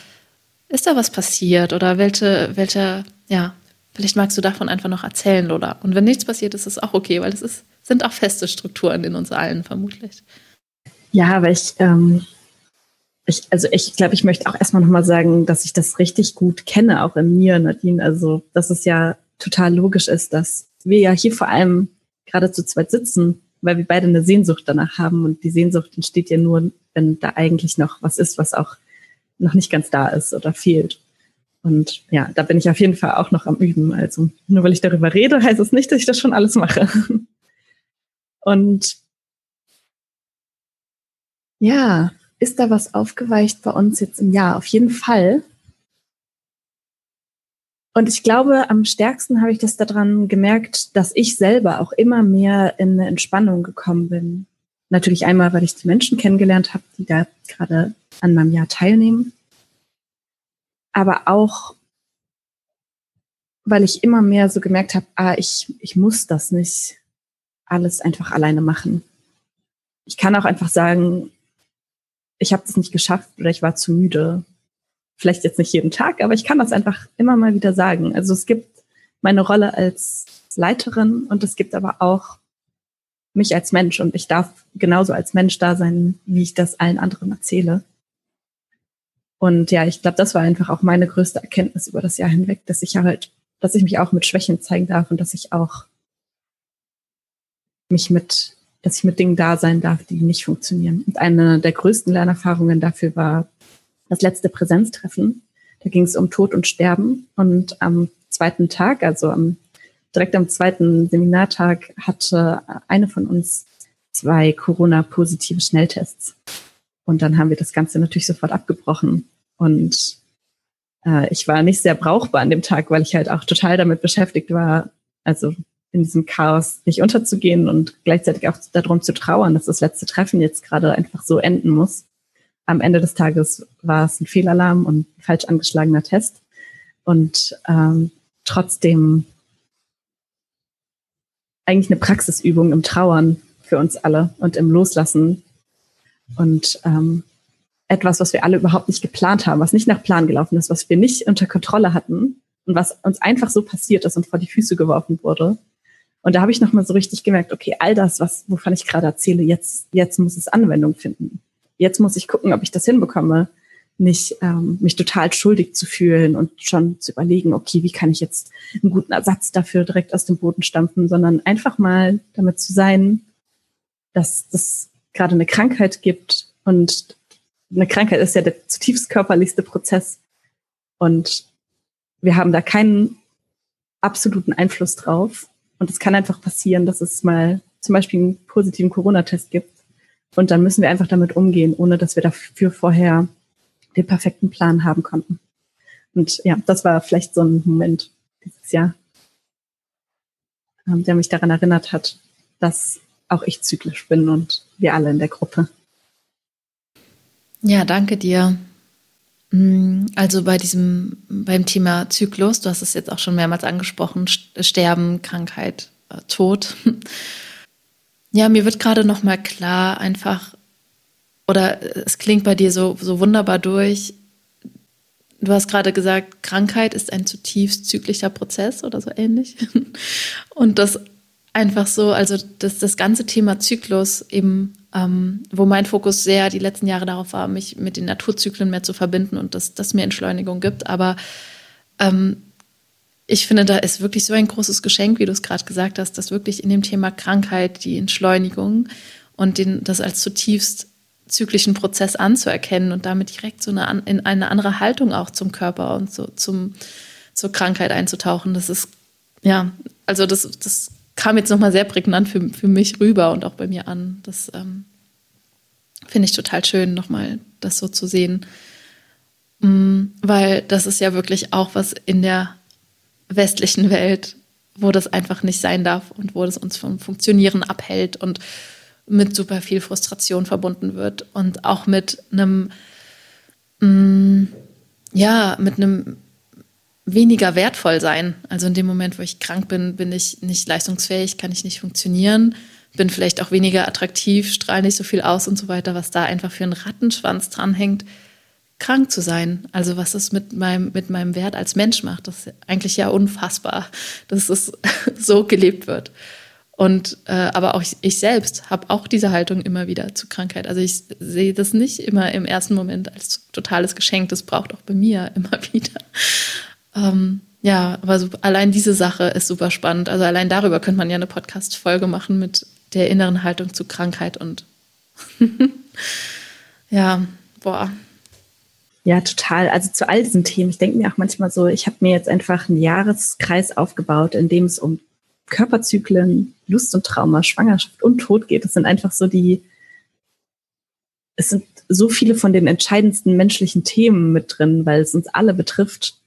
[SPEAKER 1] ist da was passiert oder welche, welche, ja, vielleicht magst du davon einfach noch erzählen, Lola. Und wenn nichts passiert, ist es auch okay, weil es ist, sind auch feste Strukturen in uns allen vermutlich.
[SPEAKER 2] Ja, aber ich, ähm, ich also ich glaube, ich möchte auch erstmal nochmal sagen, dass ich das richtig gut kenne, auch in mir, Nadine. Also, dass es ja total logisch ist, dass wir ja hier vor allem gerade zu zweit sitzen, weil wir beide eine Sehnsucht danach haben. Und die Sehnsucht entsteht ja nur, wenn da eigentlich noch was ist, was auch noch nicht ganz da ist oder fehlt. Und ja, da bin ich auf jeden Fall auch noch am Üben. Also nur weil ich darüber rede, heißt es nicht, dass ich das schon alles mache. Und ja, ist da was aufgeweicht bei uns jetzt im Jahr? Auf jeden Fall. Und ich glaube, am stärksten habe ich das daran gemerkt, dass ich selber auch immer mehr in eine Entspannung gekommen bin. Natürlich einmal, weil ich die Menschen kennengelernt habe, die da gerade an meinem Jahr teilnehmen. Aber auch, weil ich immer mehr so gemerkt habe, ah, ich, ich muss das nicht alles einfach alleine machen. Ich kann auch einfach sagen, ich habe das nicht geschafft oder ich war zu müde Vielleicht jetzt nicht jeden Tag, aber ich kann das einfach immer mal wieder sagen. Also es gibt meine Rolle als Leiterin und es gibt aber auch mich als Mensch und ich darf genauso als Mensch da sein, wie ich das allen anderen erzähle. Und ja, ich glaube, das war einfach auch meine größte Erkenntnis über das Jahr hinweg, dass ich halt, dass ich mich auch mit Schwächen zeigen darf und dass ich auch mich mit, dass ich mit Dingen da sein darf, die nicht funktionieren. Und eine der größten Lernerfahrungen dafür war das letzte Präsenztreffen. Da ging es um Tod und Sterben. Und am zweiten Tag, also am, direkt am zweiten Seminartag, hatte eine von uns zwei Corona-positive Schnelltests. Und dann haben wir das Ganze natürlich sofort abgebrochen. Und äh, ich war nicht sehr brauchbar an dem Tag, weil ich halt auch total damit beschäftigt war, also in diesem Chaos nicht unterzugehen und gleichzeitig auch darum zu trauern, dass das letzte Treffen jetzt gerade einfach so enden muss am Ende des Tages war es ein Fehlalarm und ein falsch angeschlagener Test. Und ähm, trotzdem eigentlich eine Praxisübung im Trauern für uns alle und im Loslassen. Und ähm, etwas, was wir alle überhaupt nicht geplant haben, was nicht nach Plan gelaufen ist, was wir nicht unter Kontrolle hatten und was uns einfach so passiert ist und vor die Füße geworfen wurde. Und da habe ich nochmal so richtig gemerkt, okay, all das, was, wovon ich gerade erzähle, jetzt, jetzt muss es Anwendung finden jetzt muss ich gucken, ob ich das hinbekomme, nicht ähm, mich total schuldig zu fühlen und schon zu überlegen, okay, wie kann ich jetzt einen guten Ersatz dafür direkt aus dem Boden stampfen, sondern einfach mal damit zu sein, dass das gerade eine Krankheit gibt. Und eine Krankheit ist ja der zutiefst körperlichste Prozess. Und wir haben da keinen absoluten Einfluss drauf. Und es kann einfach passieren, dass es mal zum Beispiel einen positiven Corona-Test gibt und dann müssen wir einfach damit umgehen, ohne dass wir dafür vorher den perfekten Plan haben konnten. Und ja, das war vielleicht so ein Moment dieses Jahr, ähm, der mich daran erinnert hat, dass auch ich zyklisch bin und wir alle in der Gruppe.
[SPEAKER 1] Ja, danke dir. Mm, also bei diesem, beim Thema Zyklus, du hast es jetzt auch schon mehrmals angesprochen, Sterben, Krankheit, äh, Tod. Ja, mir wird gerade noch mal klar, einfach, oder es klingt bei dir so, so wunderbar durch. Du hast gerade gesagt, Krankheit ist ein zutiefst zyklischer Prozess oder so ähnlich. Und das einfach so, also das, das ganze Thema Zyklus eben, ähm, wo mein Fokus sehr die letzten Jahre darauf war, mich mit den Naturzyklen mehr zu verbinden und dass das mir Entschleunigung gibt. Aber ähm, ich finde, da ist wirklich so ein großes Geschenk, wie du es gerade gesagt hast, dass wirklich in dem Thema Krankheit die Entschleunigung und den, das als zutiefst zyklischen Prozess anzuerkennen und damit direkt so eine, in eine andere Haltung auch zum Körper und so zum, zur Krankheit einzutauchen. Das ist, ja, also das, das kam jetzt nochmal sehr prägnant für, für mich rüber und auch bei mir an. Das, ähm, finde ich total schön, nochmal das so zu sehen. Mm, weil das ist ja wirklich auch was in der westlichen Welt, wo das einfach nicht sein darf und wo das uns vom Funktionieren abhält und mit super viel Frustration verbunden wird und auch mit einem, mm, ja, mit einem weniger wertvoll sein. Also in dem Moment, wo ich krank bin, bin ich nicht leistungsfähig, kann ich nicht funktionieren, bin vielleicht auch weniger attraktiv, strahle nicht so viel aus und so weiter, was da einfach für einen Rattenschwanz dranhängt, krank zu sein. Also was es mit meinem, mit meinem Wert als Mensch macht, das ist eigentlich ja unfassbar, dass es so gelebt wird. Und äh, aber auch ich, ich selbst habe auch diese Haltung immer wieder zu Krankheit. Also ich sehe das nicht immer im ersten Moment als totales Geschenk. Das braucht auch bei mir immer wieder. Ähm, ja, aber so, allein diese Sache ist super spannend. Also allein darüber könnte man ja eine Podcast-Folge machen mit der inneren Haltung zu Krankheit und ja, boah.
[SPEAKER 2] Ja, total. Also zu all diesen Themen. Ich denke mir auch manchmal so, ich habe mir jetzt einfach einen Jahreskreis aufgebaut, in dem es um Körperzyklen, Lust und Trauma, Schwangerschaft und Tod geht. Das sind einfach so die, es sind so viele von den entscheidendsten menschlichen Themen mit drin, weil es uns alle betrifft.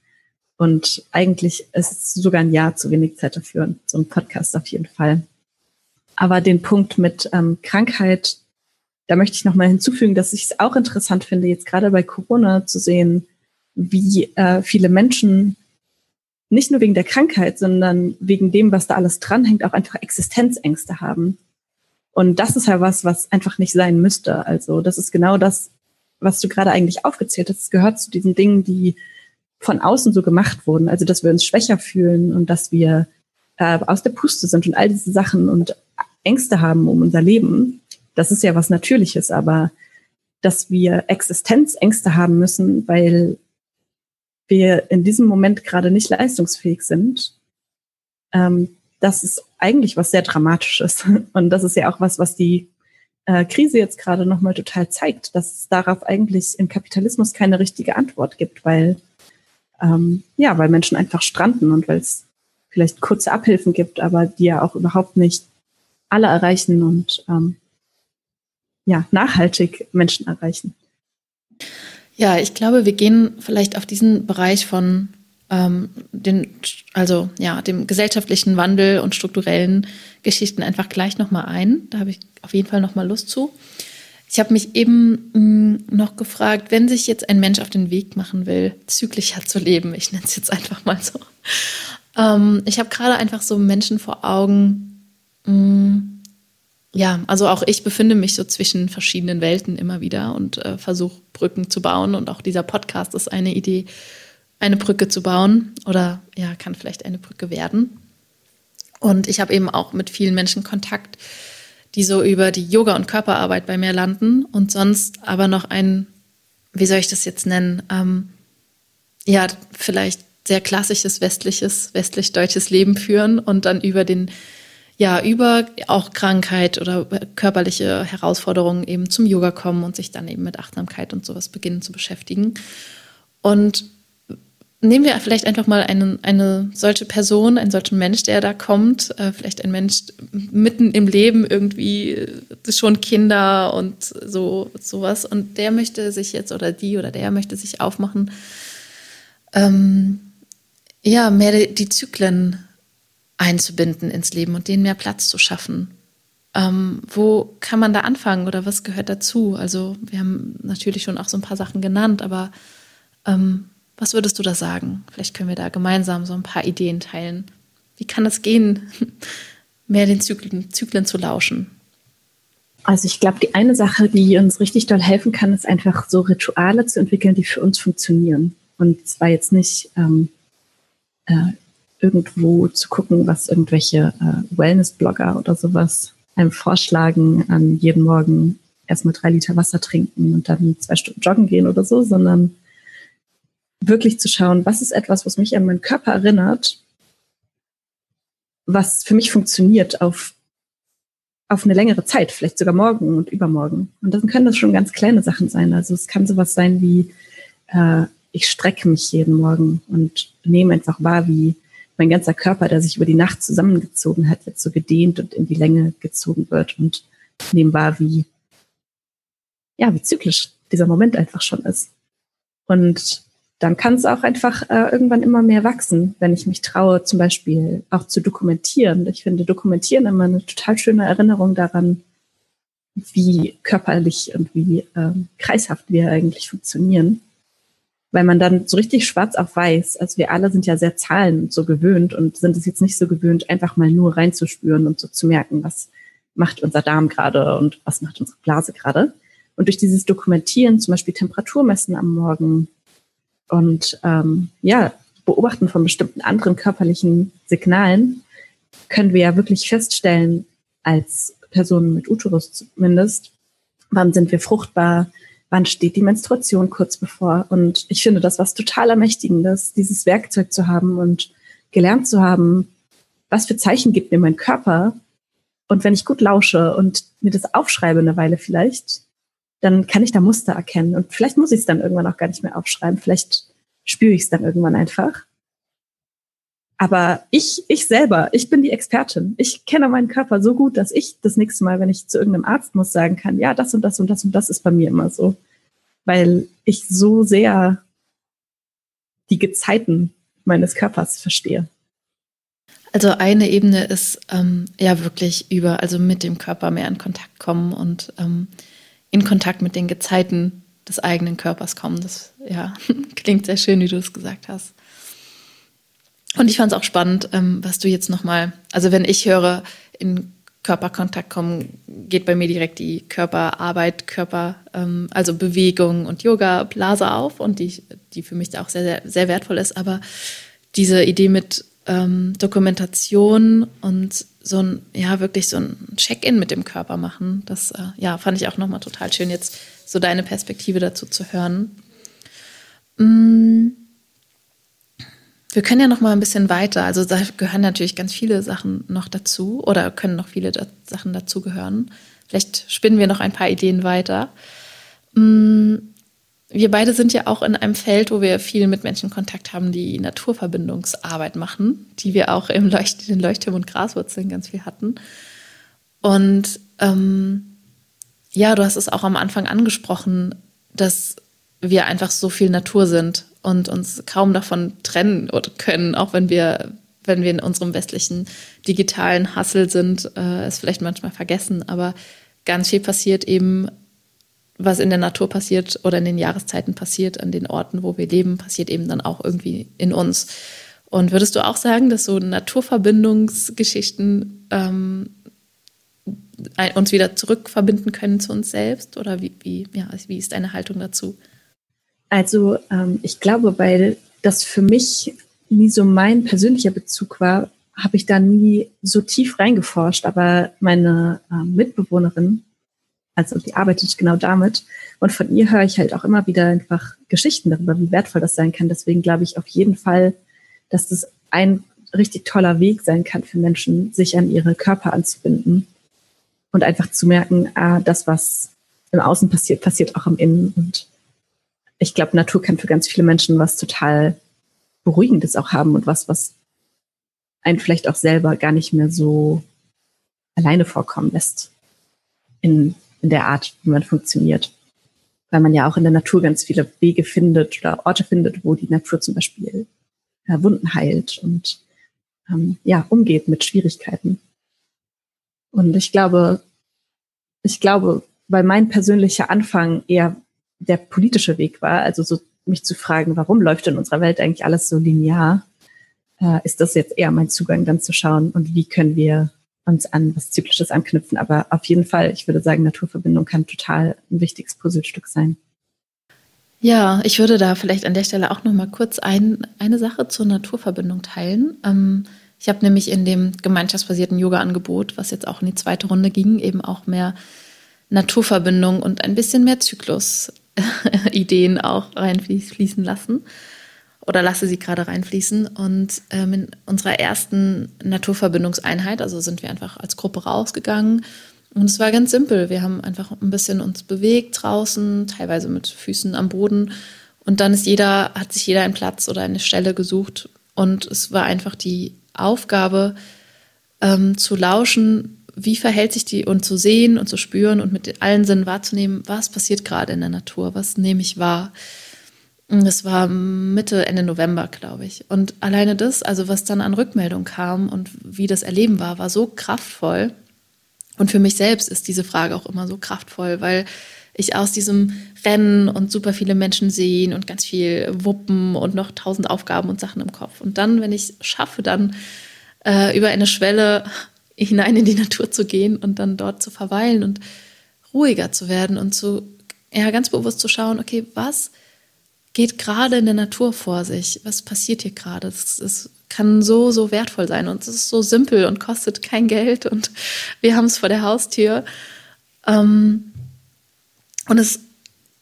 [SPEAKER 2] Und eigentlich ist sogar ein Jahr zu wenig Zeit dafür, so ein Podcast auf jeden Fall. Aber den Punkt mit ähm, Krankheit, da möchte ich nochmal hinzufügen, dass ich es auch interessant finde, jetzt gerade bei Corona zu sehen, wie äh, viele Menschen nicht nur wegen der Krankheit, sondern wegen dem, was da alles dranhängt, auch einfach Existenzängste haben. Und das ist ja was, was einfach nicht sein müsste. Also das ist genau das, was du gerade eigentlich aufgezählt hast. Es gehört zu diesen Dingen, die von außen so gemacht wurden. Also dass wir uns schwächer fühlen und dass wir äh, aus der Puste sind und all diese Sachen und Ängste haben um unser Leben. Das ist ja was Natürliches, aber dass wir Existenzängste haben müssen, weil wir in diesem Moment gerade nicht leistungsfähig sind, ähm, das ist eigentlich was sehr Dramatisches. Und das ist ja auch was, was die äh, Krise jetzt gerade nochmal total zeigt, dass es darauf eigentlich im Kapitalismus keine richtige Antwort gibt, weil ähm, ja, weil Menschen einfach stranden und weil es vielleicht kurze Abhilfen gibt, aber die ja auch überhaupt nicht alle erreichen und ähm, ja, nachhaltig Menschen erreichen.
[SPEAKER 1] Ja, ich glaube, wir gehen vielleicht auf diesen Bereich von ähm, den, also ja, dem gesellschaftlichen Wandel und strukturellen Geschichten einfach gleich nochmal ein. Da habe ich auf jeden Fall nochmal Lust zu. Ich habe mich eben mh, mm, noch gefragt, wenn sich jetzt ein Mensch auf den Weg machen will, zyklischer zu leben, ich nenne es jetzt einfach mal so. Ähm, ich habe gerade einfach so Menschen vor Augen, mh, mm, ja, also auch ich befinde mich so zwischen verschiedenen Welten immer wieder und äh, versuche Brücken zu bauen. Und auch dieser Podcast ist eine Idee, eine Brücke zu bauen oder ja, kann vielleicht eine Brücke werden. Und ich habe eben auch mit vielen Menschen Kontakt, die so über die Yoga- und Körperarbeit bei mir landen und sonst aber noch ein, wie soll ich das jetzt nennen, ähm, ja, vielleicht sehr klassisches westliches, westlich-deutsches Leben führen und dann über den ja über auch Krankheit oder körperliche Herausforderungen eben zum Yoga kommen und sich dann eben mit Achtsamkeit und sowas beginnen zu beschäftigen. Und nehmen wir vielleicht einfach mal eine, eine solche Person, einen solchen Mensch, der da kommt, äh, vielleicht ein Mensch mitten im Leben irgendwie äh, schon Kinder und so sowas und der möchte sich jetzt oder die oder der möchte sich aufmachen, ähm, ja mehr die Zyklen einzubinden ins Leben und denen mehr Platz zu schaffen. Ähm, wo kann man da anfangen oder was gehört dazu? Also wir haben natürlich schon auch so ein paar Sachen genannt, aber ähm, was würdest du da sagen? Vielleicht können wir da gemeinsam so ein paar Ideen teilen. Wie kann es gehen, mehr den Zyklen, Zyklen zu lauschen?
[SPEAKER 2] Also ich glaube, die eine Sache, die uns richtig doll helfen kann, ist einfach so Rituale zu entwickeln, die für uns funktionieren. Und zwar jetzt nicht ähm, äh, irgendwo zu gucken, was irgendwelche äh, Wellness-Blogger oder sowas einem vorschlagen, an jeden Morgen erstmal drei Liter Wasser trinken und dann zwei Stunden joggen gehen oder so, sondern wirklich zu schauen, was ist etwas, was mich an meinen Körper erinnert, was für mich funktioniert auf, auf eine längere Zeit, vielleicht sogar morgen und übermorgen. Und dann können das schon ganz kleine Sachen sein. Also es kann sowas sein wie, äh, ich strecke mich jeden Morgen und nehme einfach wahr, wie mein ganzer Körper, der sich über die Nacht zusammengezogen hat, jetzt so gedehnt und in die Länge gezogen wird und nehmen wahr, wie ja, wie zyklisch dieser Moment einfach schon ist. Und dann kann es auch einfach äh, irgendwann immer mehr wachsen, wenn ich mich traue, zum Beispiel auch zu dokumentieren. Ich finde Dokumentieren immer eine total schöne Erinnerung daran, wie körperlich und wie ähm, kreishaft wir eigentlich funktionieren. Weil man dann so richtig schwarz auf weiß, also wir alle sind ja sehr Zahlen so gewöhnt und sind es jetzt nicht so gewöhnt, einfach mal nur reinzuspüren und so zu merken, was macht unser Darm gerade und was macht unsere Blase gerade. Und durch dieses Dokumentieren, zum Beispiel Temperatur messen am Morgen und ähm, ja, Beobachten von bestimmten anderen körperlichen Signalen, können wir ja wirklich feststellen, als Personen mit Uterus zumindest, wann sind wir fruchtbar, wann steht die Menstruation kurz bevor. Und ich finde das was total Ermächtigendes, dieses Werkzeug zu haben und gelernt zu haben, was für Zeichen gibt mir mein Körper. Und wenn ich gut lausche und mir das aufschreibe eine Weile vielleicht, dann kann ich da Muster erkennen. Und vielleicht muss ich es dann irgendwann auch gar nicht mehr aufschreiben. Vielleicht spüre ich es dann irgendwann einfach. Aber ich, ich selber, ich bin die Expertin. Ich kenne meinen Körper so gut, dass ich das nächste Mal, wenn ich zu irgendeinem Arzt muss, sagen kann, ja, das und das und das und das ist bei mir immer so. Weil ich so sehr die Gezeiten meines Körpers verstehe.
[SPEAKER 1] Also eine Ebene ist ähm, ja wirklich über, also mit dem Körper mehr in Kontakt kommen und ähm, in Kontakt mit den Gezeiten des eigenen Körpers kommen. Das ja, klingt sehr schön, wie du es gesagt hast. Und ich fand es auch spannend, ähm, was du jetzt nochmal, also wenn ich höre, in Körperkontakt kommen, geht bei mir direkt die Körperarbeit, Körper, ähm, also Bewegung und Yoga, Blase auf und die, die für mich auch sehr, sehr, sehr wertvoll ist. Aber diese Idee mit ähm, Dokumentation und so ein, ja, wirklich so ein Check-in mit dem Körper machen, das, äh, ja, fand ich auch nochmal total schön, jetzt so deine Perspektive dazu zu hören. Mm. Wir können ja noch mal ein bisschen weiter. Also da gehören natürlich ganz viele Sachen noch dazu oder können noch viele da Sachen dazu gehören. Vielleicht spinnen wir noch ein paar Ideen weiter. Mm, wir beide sind ja auch in einem Feld, wo wir viel mit Menschen Kontakt haben, die Naturverbindungsarbeit machen, die wir auch im Leucht den Leuchtturm und Graswurzeln ganz viel hatten. Und ähm, ja, du hast es auch am Anfang angesprochen, dass wir einfach so viel Natur sind und uns kaum davon trennen können, auch wenn wir, wenn wir in unserem westlichen digitalen Hassel sind, äh, es vielleicht manchmal vergessen. Aber ganz viel passiert eben, was in der Natur passiert oder in den Jahreszeiten passiert, an den Orten, wo wir leben, passiert eben dann auch irgendwie in uns. Und würdest du auch sagen, dass so Naturverbindungsgeschichten ähm, uns wieder zurückverbinden können zu uns selbst? Oder wie, wie, ja, wie ist deine Haltung dazu?
[SPEAKER 2] Also ähm, ich glaube, weil das für mich nie so mein persönlicher Bezug war, habe ich da nie so tief reingeforscht. Aber meine äh, Mitbewohnerin, also die arbeitet genau damit. Und von ihr höre ich halt auch immer wieder einfach Geschichten darüber, wie wertvoll das sein kann. Deswegen glaube ich auf jeden Fall, dass das ein richtig toller Weg sein kann für Menschen, sich an ihre Körper anzubinden und einfach zu merken, ah, das, was im Außen passiert, passiert auch im Innen. Und ich glaube, Natur kann für ganz viele Menschen was total Beruhigendes auch haben und was, was einen vielleicht auch selber gar nicht mehr so alleine vorkommen lässt in, in der Art, wie man funktioniert. Weil man ja auch in der Natur ganz viele Wege findet oder Orte findet, wo die Natur zum Beispiel ja, äh, Wunden heilt und ähm, ja, umgeht mit Schwierigkeiten. Und ich glaube, ich glaube, weil mein persönlicher Anfang eher der politische Weg war, also so mich zu fragen, warum läuft in unserer Welt eigentlich alles so linear, äh, ist das jetzt eher mein Zugang, dann zu schauen und wie können wir uns an was Zyklisches anknüpfen. Aber auf jeden Fall, ich würde sagen, Naturverbindung kann total ein wichtiges Puzzlestück sein.
[SPEAKER 1] Ja, ich würde da vielleicht an der Stelle auch noch mal kurz ein, eine Sache zur Naturverbindung teilen. Ähm, ich habe nämlich in dem gemeinschaftsbasierten Yoga-Angebot, was jetzt auch in die zweite Runde ging, eben auch mehr Naturverbindung und ein bisschen mehr Zyklus-Ideen auch reinfließen lassen oder lasse sie gerade reinfließen. Und ähm, in unserer ersten Naturverbindungseinheit, also sind wir einfach als Gruppe rausgegangen. Und es war ganz simpel. Wir haben einfach ein bisschen uns bewegt draußen, teilweise mit Füßen am Boden. Und dann ist jeder, hat sich jeder einen Platz oder eine Stelle gesucht. Und es war einfach die Aufgabe, ähm, zu lauschen, wie verhält sich die und zu sehen und zu spüren und mit allen Sinnen wahrzunehmen, was passiert gerade in der Natur, was nehme ich wahr. Das war Mitte, Ende November, glaube ich. Und alleine das, also was dann an Rückmeldung kam und wie das Erleben war, war so kraftvoll. Und für mich selbst ist diese Frage auch immer so kraftvoll, weil ich aus diesem Rennen und super viele Menschen sehen und ganz viel Wuppen und noch tausend Aufgaben und Sachen im Kopf. Und dann, wenn ich es schaffe, dann äh, über eine Schwelle hinein in die Natur zu gehen und dann dort zu verweilen und ruhiger zu werden und zu, ja, ganz bewusst zu schauen, okay, was geht gerade in der Natur vor sich? Was passiert hier gerade? Es kann so, so wertvoll sein und es ist so simpel und kostet kein Geld und wir haben es vor der Haustür. Ähm, und es,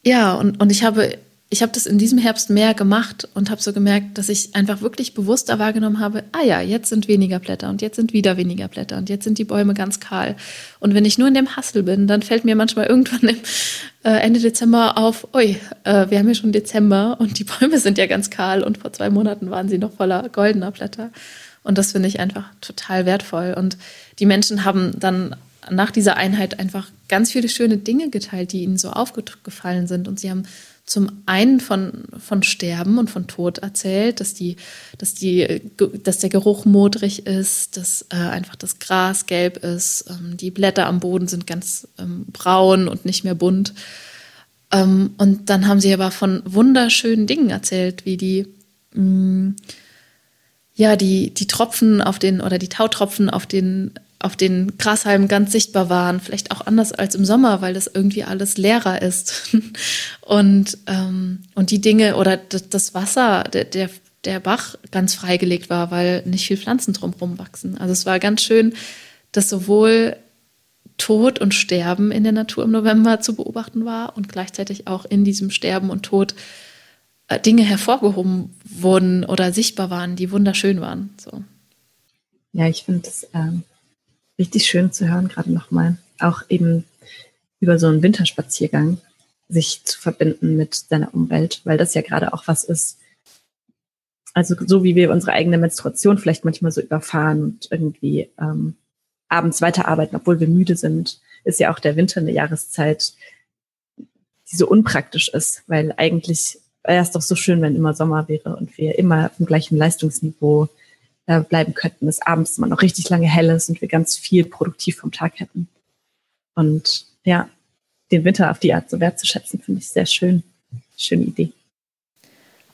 [SPEAKER 1] ja, und, und ich habe ich habe das in diesem Herbst mehr gemacht und habe so gemerkt, dass ich einfach wirklich bewusster wahrgenommen habe, ah ja, jetzt sind weniger Blätter und jetzt sind wieder weniger Blätter und jetzt sind die Bäume ganz kahl. Und wenn ich nur in dem Hassel bin, dann fällt mir manchmal irgendwann im, äh, Ende Dezember auf, oi, äh, wir haben ja schon Dezember und die Bäume sind ja ganz kahl und vor zwei Monaten waren sie noch voller goldener Blätter. Und das finde ich einfach total wertvoll. Und die Menschen haben dann nach dieser Einheit einfach ganz viele schöne Dinge geteilt, die ihnen so aufgefallen sind. Und sie haben zum einen von, von Sterben und von Tod erzählt, dass, die, dass, die, dass der Geruch modrig ist, dass äh, einfach das Gras gelb ist, ähm, die Blätter am Boden sind ganz ähm, braun und nicht mehr bunt. Ähm, und dann haben sie aber von wunderschönen Dingen erzählt, wie die, mh, mm, ja, die, die Tropfen auf den oder die Tautropfen auf den auf den Grashalmen ganz sichtbar waren. Vielleicht auch anders als im Sommer, weil das irgendwie alles leerer ist. und, ähm, und die Dinge oder das Wasser, der, der, der Bach ganz freigelegt war, weil nicht viel Pflanzen drumherum wachsen. Also es war ganz schön, dass sowohl Tod und Sterben in der Natur im November zu beobachten war und gleichzeitig auch in diesem Sterben und Tod äh, Dinge hervorgehoben wurden oder sichtbar waren, die wunderschön waren. So.
[SPEAKER 2] Ja, ich finde das ähm, richtig schön zu hören, gerade nochmal. Auch eben über so einen Winterspaziergang sich zu verbinden mit seiner Umwelt, weil das ja gerade auch was ist. Also so wie wir unsere eigene Menstruation vielleicht manchmal so überfahren und irgendwie ähm, abends weiterarbeiten, obwohl wir müde sind, ist ja auch der Winter eine Jahreszeit, die so unpraktisch ist, weil eigentlich wäre es doch so schön, wenn immer Sommer wäre und wir immer auf dem gleichen Leistungsniveau äh, bleiben könnten, dass abends immer noch richtig lange hell ist und wir ganz viel produktiv vom Tag hätten. Und ja, den Winter auf die Art so wertzuschätzen, finde ich sehr schön. Schöne Idee.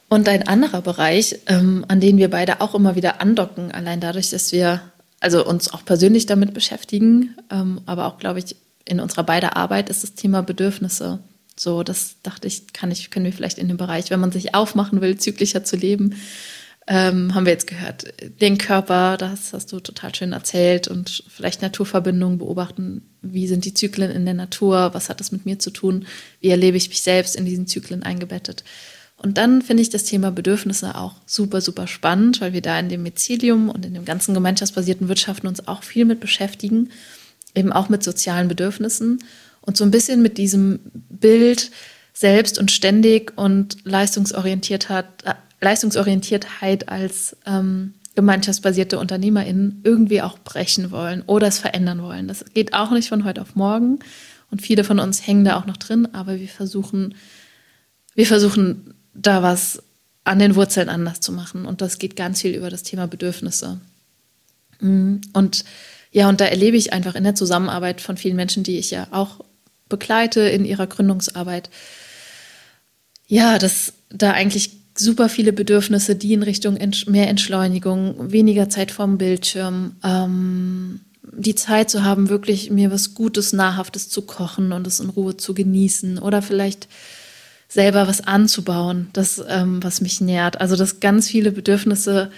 [SPEAKER 1] Und ein anderer Bereich, ähm, an den wir beide auch immer wieder andocken, allein dadurch, dass wir also uns auch persönlich damit beschäftigen, ähm, aber auch, glaube ich, in unserer beider Arbeit ist das Thema Bedürfnisse. So, das dachte ich, kann ich, können wir vielleicht in dem Bereich, wenn man sich aufmachen will, zyklischer zu leben, ähm, haben wir jetzt gehört. Den Körper, das hast du total schön erzählt und vielleicht Naturverbindungen beobachten. Wie sind die Zyklen in der Natur? Was hat das mit mir zu tun? Wie erlebe ich mich selbst in diesen Zyklen eingebettet? Und dann finde ich das Thema Bedürfnisse auch super, super spannend, weil wir da in dem Mycelium und in dem ganzen gemeinschaftsbasierten Wirtschaften uns auch viel mit beschäftigen, eben auch mit sozialen Bedürfnissen und so ein bisschen mit diesem Bild, selbst und ständig und leistungsorientiert hat, Leistungsorientiertheit als ähm, gemeinschaftsbasierte UnternehmerInnen irgendwie auch brechen wollen oder es verändern wollen. Das geht auch nicht von heute auf morgen. Und viele von uns hängen da auch noch drin, aber wir versuchen, wir versuchen da was an den Wurzeln anders zu machen. Und das geht ganz viel über das Thema Bedürfnisse. Mm, und ja, und da erlebe ich einfach in der Zusammenarbeit von vielen Menschen, die ich ja auch begleite in ihrer Gründungsarbeit, ja, dass da eigentlich super viele Bedürfnisse, die in Richtung mehr Entschleunigung, weniger Zeit vorm Bildschirm, ähm, die Zeit zu haben, wirklich mir was Gutes, Nahrhaftes zu kochen und es in Ruhe zu genießen oder vielleicht selber was anzubauen, das, ähm, was mich nährt. Also, dass ganz viele Bedürfnisse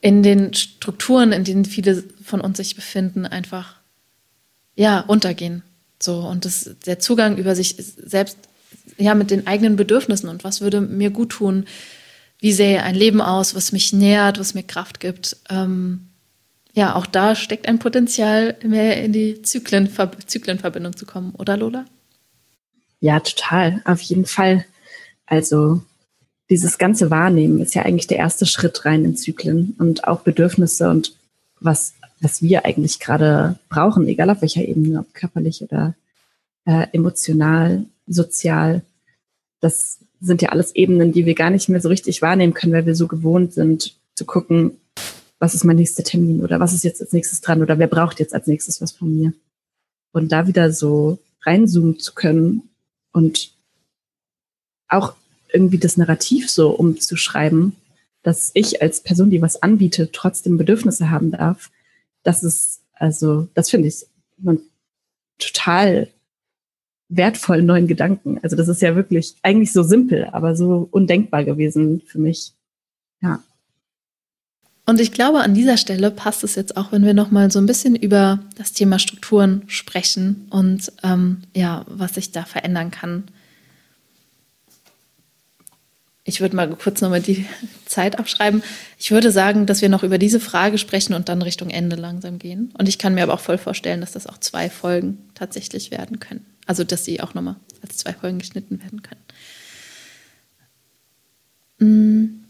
[SPEAKER 1] in den Strukturen, in denen viele von uns sich befinden, einfach ja, untergehen. So, und das, der Zugang über sich selbst ja, mit den eigenen Bedürfnissen und was würde mir gut tun, wie sähe ein Leben aus, was mich nährt, was mir Kraft gibt. Ähm, ja, auch da steckt ein Potenzial, mehr in die Zyklenver Zyklenverbindung zu kommen, oder Lola?
[SPEAKER 2] Ja, total, auf jeden Fall. Also dieses ganze Wahrnehmen ist ja eigentlich der erste Schritt rein in Zyklen und auch Bedürfnisse und was was wir eigentlich gerade brauchen, egal auf welcher Ebene, ob körperlich oder äh, emotional, sozial. Das sind ja alles Ebenen, die wir gar nicht mehr so richtig wahrnehmen können, weil wir so gewohnt sind zu gucken, was ist mein nächster Termin oder was ist jetzt als nächstes dran oder wer braucht jetzt als nächstes was von mir. Und da wieder so reinzoomen zu können und auch irgendwie das Narrativ so umzuschreiben, dass ich als Person, die was anbietet, trotzdem Bedürfnisse haben darf, das ist, also, das finde ich total wertvollen neuen Gedanken. Also das ist ja wirklich eigentlich so simpel, aber so undenkbar gewesen für mich. Ja.
[SPEAKER 1] Und ich glaube, an dieser Stelle passt es jetzt auch, wenn wir noch mal so ein bisschen über das Thema Strukturen sprechen und ähm, ja, was sich da verändern kann. Ich würde mal kurz nochmal die Zeit abschreiben. Ich würde sagen, dass wir noch über diese Frage sprechen und dann Richtung Ende langsam gehen. Und ich kann mir aber auch voll vorstellen, dass das auch zwei Folgen tatsächlich werden können. Also, dass sie auch nochmal als zwei Folgen geschnitten werden können. Hm.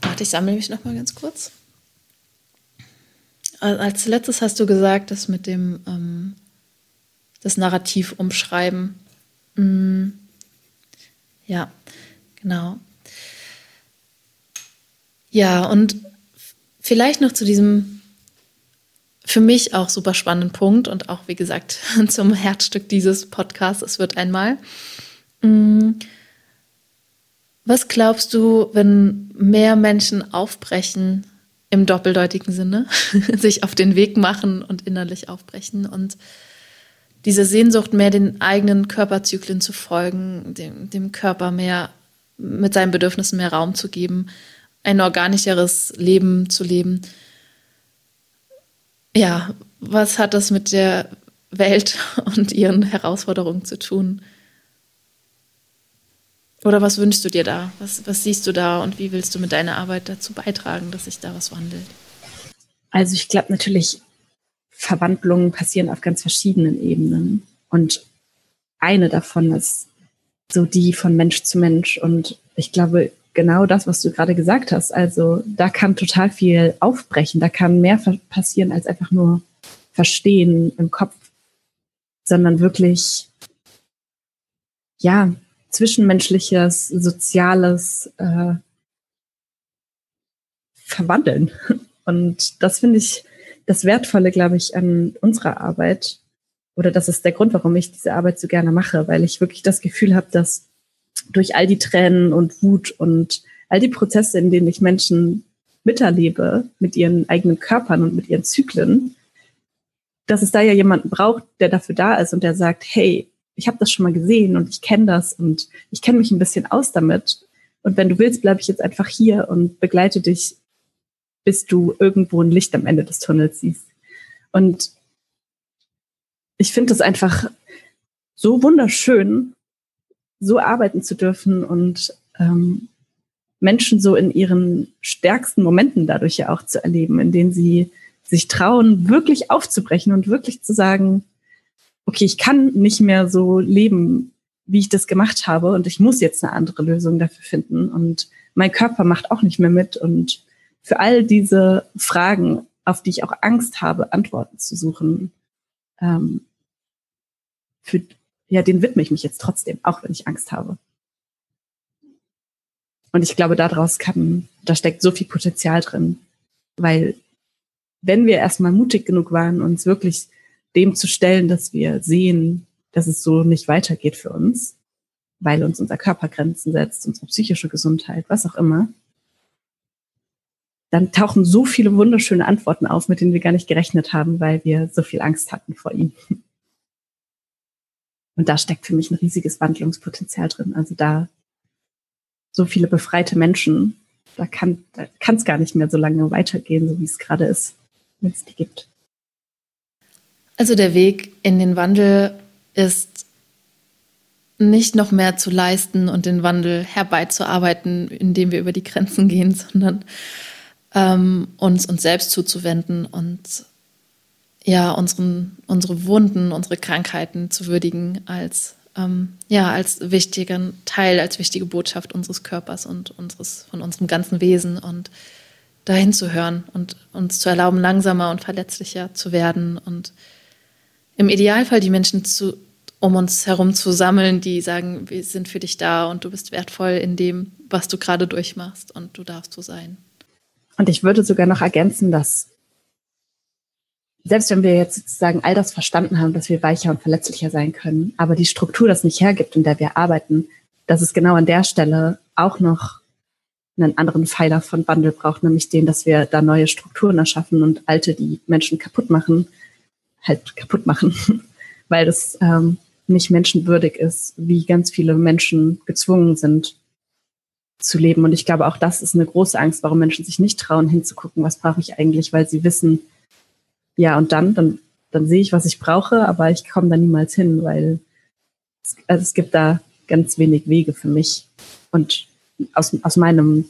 [SPEAKER 1] Warte, ich sammle mich nochmal ganz kurz. Als letztes hast du gesagt, dass mit dem ähm, das Narrativ umschreiben. Hm. Ja, genau. Ja, und vielleicht noch zu diesem für mich auch super spannenden Punkt und auch, wie gesagt, zum Herzstück dieses Podcasts. Es wird einmal. Mm, was glaubst du, wenn mehr Menschen aufbrechen im doppeldeutigen Sinne, sich auf den Weg machen und innerlich aufbrechen und diese Sehnsucht, mehr den eigenen Körperzyklen zu folgen, dem, dem Körper mehr mit seinen Bedürfnissen mehr Raum zu geben, ein organischeres Leben zu leben? Ja, was hat das mit der Welt und ihren Herausforderungen zu tun? Oder was wünschst du dir da? Was, was siehst du da und wie willst du mit deiner Arbeit dazu beitragen, dass sich da was wandelt?
[SPEAKER 2] Also ich glaube natürlich, Verwandlungen passieren auf ganz verschiedenen Ebenen. Und eine davon ist so die von Mensch zu Mensch. Und ich glaube, genau das, was du gerade gesagt hast. Also da kann total viel aufbrechen, da kann mehr passieren als einfach nur verstehen im Kopf, sondern wirklich, ja, zwischenmenschliches, soziales äh, verwandeln. Und das finde ich das Wertvolle, glaube ich, an unserer Arbeit. Oder das ist der Grund, warum ich diese Arbeit so gerne mache, weil ich wirklich das Gefühl habe, dass durch all die Tränen und Wut und all die Prozesse, in denen ich Menschen miterlebe, mit ihren eigenen Körpern und mit ihren Zyklen, dass es da ja jemanden braucht, der dafür da ist und der sagt, hey, ich habe das schon mal gesehen und ich kenne das und ich kenne mich ein bisschen aus damit. Und wenn du willst, bleibe ich jetzt einfach hier und begleite dich, bis du irgendwo ein Licht am Ende des Tunnels siehst. Und ich finde es einfach so wunderschön, so arbeiten zu dürfen und ähm, Menschen so in ihren stärksten Momenten dadurch ja auch zu erleben, in denen sie sich trauen, wirklich aufzubrechen und wirklich zu sagen, okay, ich kann nicht mehr so leben, wie ich das gemacht habe und ich muss jetzt eine andere Lösung dafür finden und mein Körper macht auch nicht mehr mit und für all diese Fragen, auf die ich auch Angst habe, Antworten zu suchen, ähm, für, ja, den widme ich mich jetzt trotzdem, auch wenn ich Angst habe. Und ich glaube, daraus kann, da steckt so viel Potenzial drin, weil wenn wir erstmal mutig genug waren, uns wirklich dem zu stellen, dass wir sehen, dass es so nicht weitergeht für uns, weil uns unser Körper Grenzen setzt, unsere psychische Gesundheit, was auch immer, dann tauchen so viele wunderschöne Antworten auf, mit denen wir gar nicht gerechnet haben, weil wir so viel Angst hatten vor ihm. Und da steckt für mich ein riesiges Wandlungspotenzial drin. Also da so viele befreite Menschen, da kann es gar nicht mehr so lange weitergehen, so wie es gerade ist, wenn es die gibt.
[SPEAKER 1] Also der Weg in den Wandel ist nicht noch mehr zu leisten und den Wandel herbeizuarbeiten, indem wir über die Grenzen gehen, sondern ähm, uns uns selbst zuzuwenden und ja, unseren, unsere Wunden, unsere Krankheiten zu würdigen als, ähm, ja, als wichtigen Teil, als wichtige Botschaft unseres Körpers und unseres, von unserem ganzen Wesen und dahin zu hören und uns zu erlauben, langsamer und verletzlicher zu werden und im Idealfall die Menschen zu, um uns herum zu sammeln, die sagen, wir sind für dich da und du bist wertvoll in dem, was du gerade durchmachst und du darfst so sein.
[SPEAKER 2] Und ich würde sogar noch ergänzen, dass selbst wenn wir jetzt sozusagen all das verstanden haben, dass wir weicher und verletzlicher sein können, aber die Struktur das nicht hergibt, in der wir arbeiten, dass es genau an der Stelle auch noch einen anderen Pfeiler von Wandel braucht, nämlich den, dass wir da neue Strukturen erschaffen und alte, die Menschen kaputt machen, halt kaputt machen, weil das ähm, nicht menschenwürdig ist, wie ganz viele Menschen gezwungen sind zu leben. Und ich glaube, auch das ist eine große Angst, warum Menschen sich nicht trauen, hinzugucken, was brauche ich eigentlich, weil sie wissen, ja, und dann, dann, dann sehe ich, was ich brauche, aber ich komme da niemals hin, weil es, also es gibt da ganz wenig Wege für mich. Und aus, aus meinem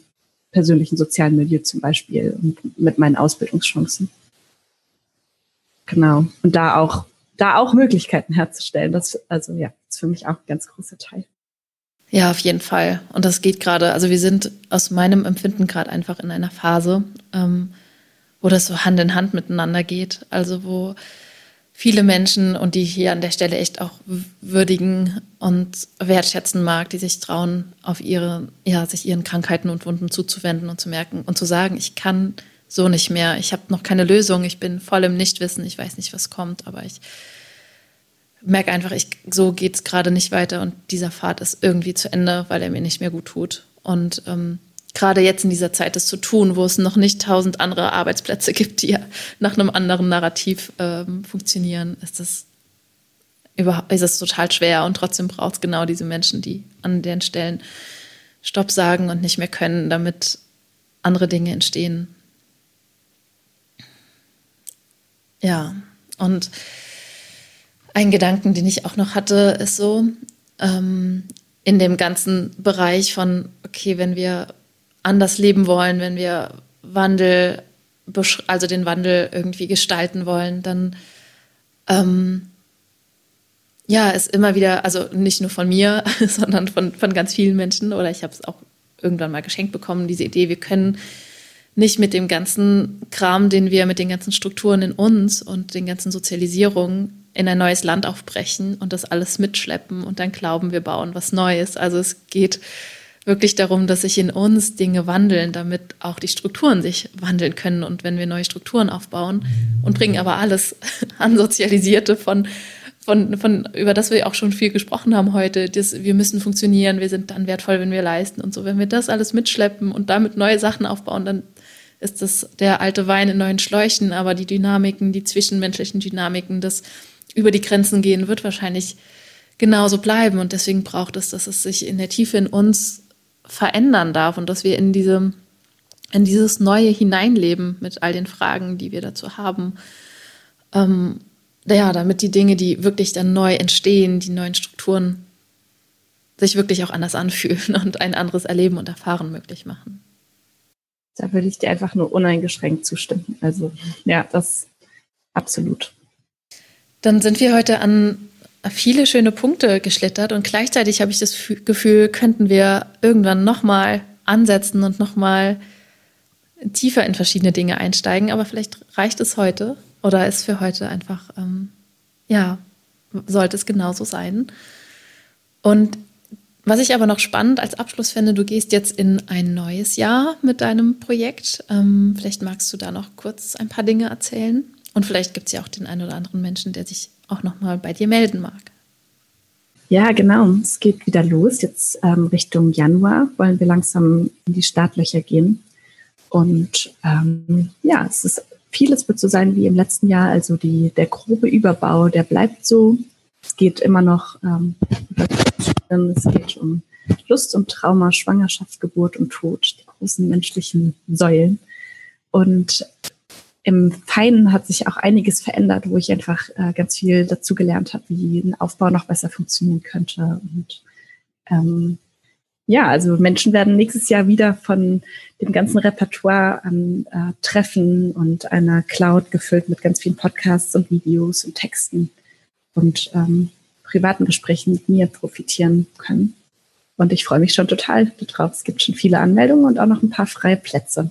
[SPEAKER 2] persönlichen sozialen Milieu zum Beispiel und mit meinen Ausbildungschancen. Genau. Und da auch, da auch Möglichkeiten herzustellen. Das, also ja, ist für mich auch ein ganz großer Teil.
[SPEAKER 1] Ja, auf jeden Fall. Und das geht gerade, also wir sind aus meinem Empfinden gerade einfach in einer Phase, ähm, wo das so Hand in Hand miteinander geht. Also wo viele Menschen und die hier an der Stelle echt auch würdigen und wertschätzen mag, die sich trauen, auf ihre, ja, sich ihren Krankheiten und Wunden zuzuwenden und zu merken und zu sagen, ich kann so nicht mehr, ich habe noch keine Lösung, ich bin voll im Nichtwissen, ich weiß nicht, was kommt, aber ich merke einfach, ich, so geht es gerade nicht weiter und dieser Pfad ist irgendwie zu Ende, weil er mir nicht mehr gut tut. Und ähm, gerade jetzt in dieser Zeit das zu tun, wo es noch nicht tausend andere Arbeitsplätze gibt, die ja nach einem anderen Narrativ ähm, funktionieren, ist das ist es total schwer und trotzdem braucht es genau diese Menschen, die an den Stellen Stopp sagen und nicht mehr können, damit andere Dinge entstehen. Ja, und ein Gedanken, den ich auch noch hatte, ist so, ähm, in dem ganzen Bereich von, okay, wenn wir anders leben wollen, wenn wir Wandel, also den Wandel irgendwie gestalten wollen, dann ähm, ja, ist immer wieder, also nicht nur von mir, sondern von, von ganz vielen Menschen, oder ich habe es auch irgendwann mal geschenkt bekommen, diese Idee, wir können nicht mit dem ganzen Kram, den wir mit den ganzen Strukturen in uns und den ganzen Sozialisierungen in ein neues Land aufbrechen und das alles mitschleppen und dann glauben, wir bauen was Neues. Also es geht wirklich darum, dass sich in uns Dinge wandeln, damit auch die Strukturen sich wandeln können. Und wenn wir neue Strukturen aufbauen und bringen aber alles an Sozialisierte von, von, von, über das wir auch schon viel gesprochen haben heute, das, wir müssen funktionieren, wir sind dann wertvoll, wenn wir leisten und so. Wenn wir das alles mitschleppen und damit neue Sachen aufbauen, dann ist das der alte Wein in neuen Schläuchen, aber die Dynamiken, die zwischenmenschlichen Dynamiken, das über die Grenzen gehen, wird wahrscheinlich genauso bleiben. Und deswegen braucht es, dass es sich in der Tiefe in uns verändern darf und dass wir in diese in dieses Neue hineinleben mit all den Fragen, die wir dazu haben. Ähm, ja, damit die Dinge, die wirklich dann neu entstehen, die neuen Strukturen, sich wirklich auch anders anfühlen und ein anderes Erleben und Erfahren möglich machen.
[SPEAKER 2] Da würde ich dir einfach nur uneingeschränkt zustimmen. Also ja, das absolut.
[SPEAKER 1] Dann sind wir heute an viele schöne Punkte geschlittert und gleichzeitig habe ich das Gefühl, könnten wir irgendwann nochmal ansetzen und nochmal tiefer in verschiedene Dinge einsteigen. Aber vielleicht reicht es heute oder ist für heute einfach, ähm, ja, sollte es genauso sein. Und was ich aber noch spannend als Abschluss finde, du gehst jetzt in ein neues Jahr mit deinem Projekt. Ähm, vielleicht magst du da noch kurz ein paar Dinge erzählen. Und vielleicht gibt es ja auch den einen oder anderen Menschen, der sich auch nochmal bei dir melden mag.
[SPEAKER 2] Ja, genau. Es geht wieder los. Jetzt ähm, Richtung Januar wollen wir langsam in die Startlöcher gehen. Und ähm, ja, es ist vieles wird so sein wie im letzten Jahr. Also die, der grobe Überbau, der bleibt so. Es geht immer noch ähm, es geht um Lust und Trauma, Schwangerschaft, Geburt und Tod, die großen menschlichen Säulen. Und im Feinen hat sich auch einiges verändert, wo ich einfach äh, ganz viel dazu gelernt habe, wie ein Aufbau noch besser funktionieren könnte. Und ähm, ja, also Menschen werden nächstes Jahr wieder von dem ganzen Repertoire an äh, Treffen und einer Cloud gefüllt mit ganz vielen Podcasts und Videos und Texten und ähm, privaten Gesprächen mit mir profitieren können. Und ich freue mich schon total darauf. Es gibt schon viele Anmeldungen und auch noch ein paar freie Plätze.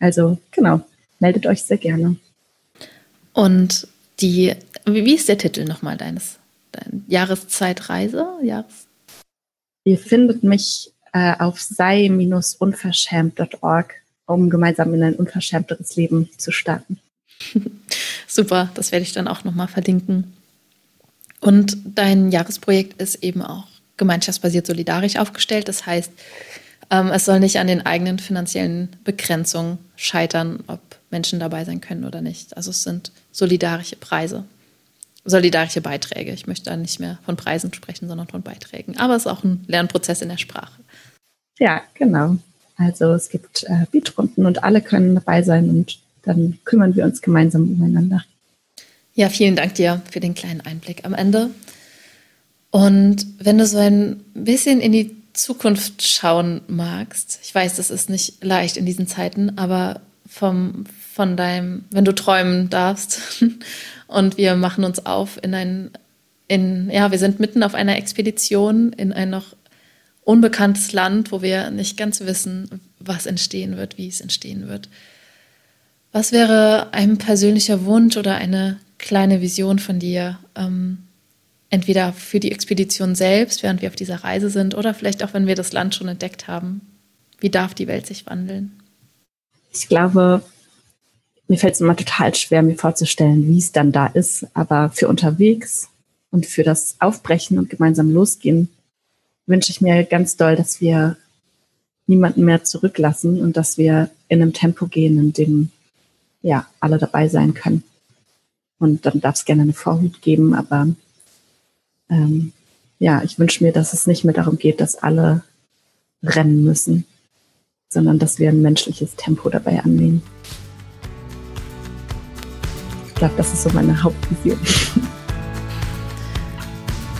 [SPEAKER 2] Also genau, meldet euch sehr gerne.
[SPEAKER 1] Und die, wie ist der Titel nochmal deines dein Jahreszeitreise? Jahres
[SPEAKER 2] Ihr findet mich äh, auf sei-unverschämt.org, um gemeinsam in ein unverschämteres Leben zu starten.
[SPEAKER 1] Super, das werde ich dann auch nochmal verlinken. Und dein Jahresprojekt ist eben auch gemeinschaftsbasiert solidarisch aufgestellt. Das heißt, ähm, es soll nicht an den eigenen finanziellen Begrenzungen scheitern, ob Menschen dabei sein können oder nicht. Also es sind solidarische Preise, solidarische Beiträge. Ich möchte da nicht mehr von Preisen sprechen, sondern von Beiträgen. Aber es ist auch ein Lernprozess in der Sprache.
[SPEAKER 2] Ja, genau. Also es gibt äh, Beatrunden und alle können dabei sein und dann kümmern wir uns gemeinsam umeinander.
[SPEAKER 1] Ja, vielen Dank dir für den kleinen Einblick am Ende. Und wenn du so ein bisschen in die Zukunft schauen magst, ich weiß, das ist nicht leicht in diesen Zeiten, aber vom, von deinem, wenn du träumen darfst und wir machen uns auf in ein, in, ja, wir sind mitten auf einer Expedition in ein noch unbekanntes Land, wo wir nicht ganz wissen, was entstehen wird, wie es entstehen wird. Was wäre ein persönlicher Wunsch oder eine kleine Vision von dir, ähm, entweder für die Expedition selbst, während wir auf dieser Reise sind, oder vielleicht auch, wenn wir das Land schon entdeckt haben? Wie darf die Welt sich wandeln?
[SPEAKER 2] Ich glaube, mir fällt es immer total schwer, mir vorzustellen, wie es dann da ist. Aber für unterwegs und für das Aufbrechen und gemeinsam losgehen wünsche ich mir ganz doll, dass wir niemanden mehr zurücklassen und dass wir in einem Tempo gehen, in dem ja alle dabei sein können. Und dann darf es gerne eine Vorhut geben, aber ähm, ja, ich wünsche mir, dass es nicht mehr darum geht, dass alle rennen müssen, sondern dass wir ein menschliches Tempo dabei annehmen. Ich glaube, das ist so meine Hauptvision.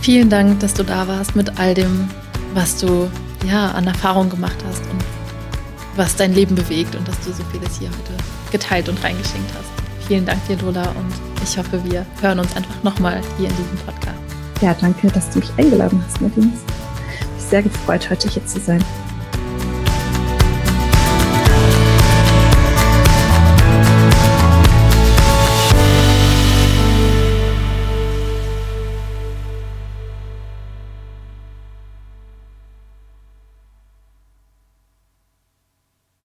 [SPEAKER 1] Vielen Dank, dass du da warst mit all dem, was du ja an Erfahrung gemacht hast und was dein Leben bewegt und dass du so vieles hier heute geteilt und reingeschenkt hast. Vielen Dank dir, Lola, und ich hoffe, wir hören uns einfach nochmal hier in diesem Podcast.
[SPEAKER 2] Ja, danke, dass du mich eingeladen hast, Nadine. Ich bin sehr gefreut, heute hier zu sein.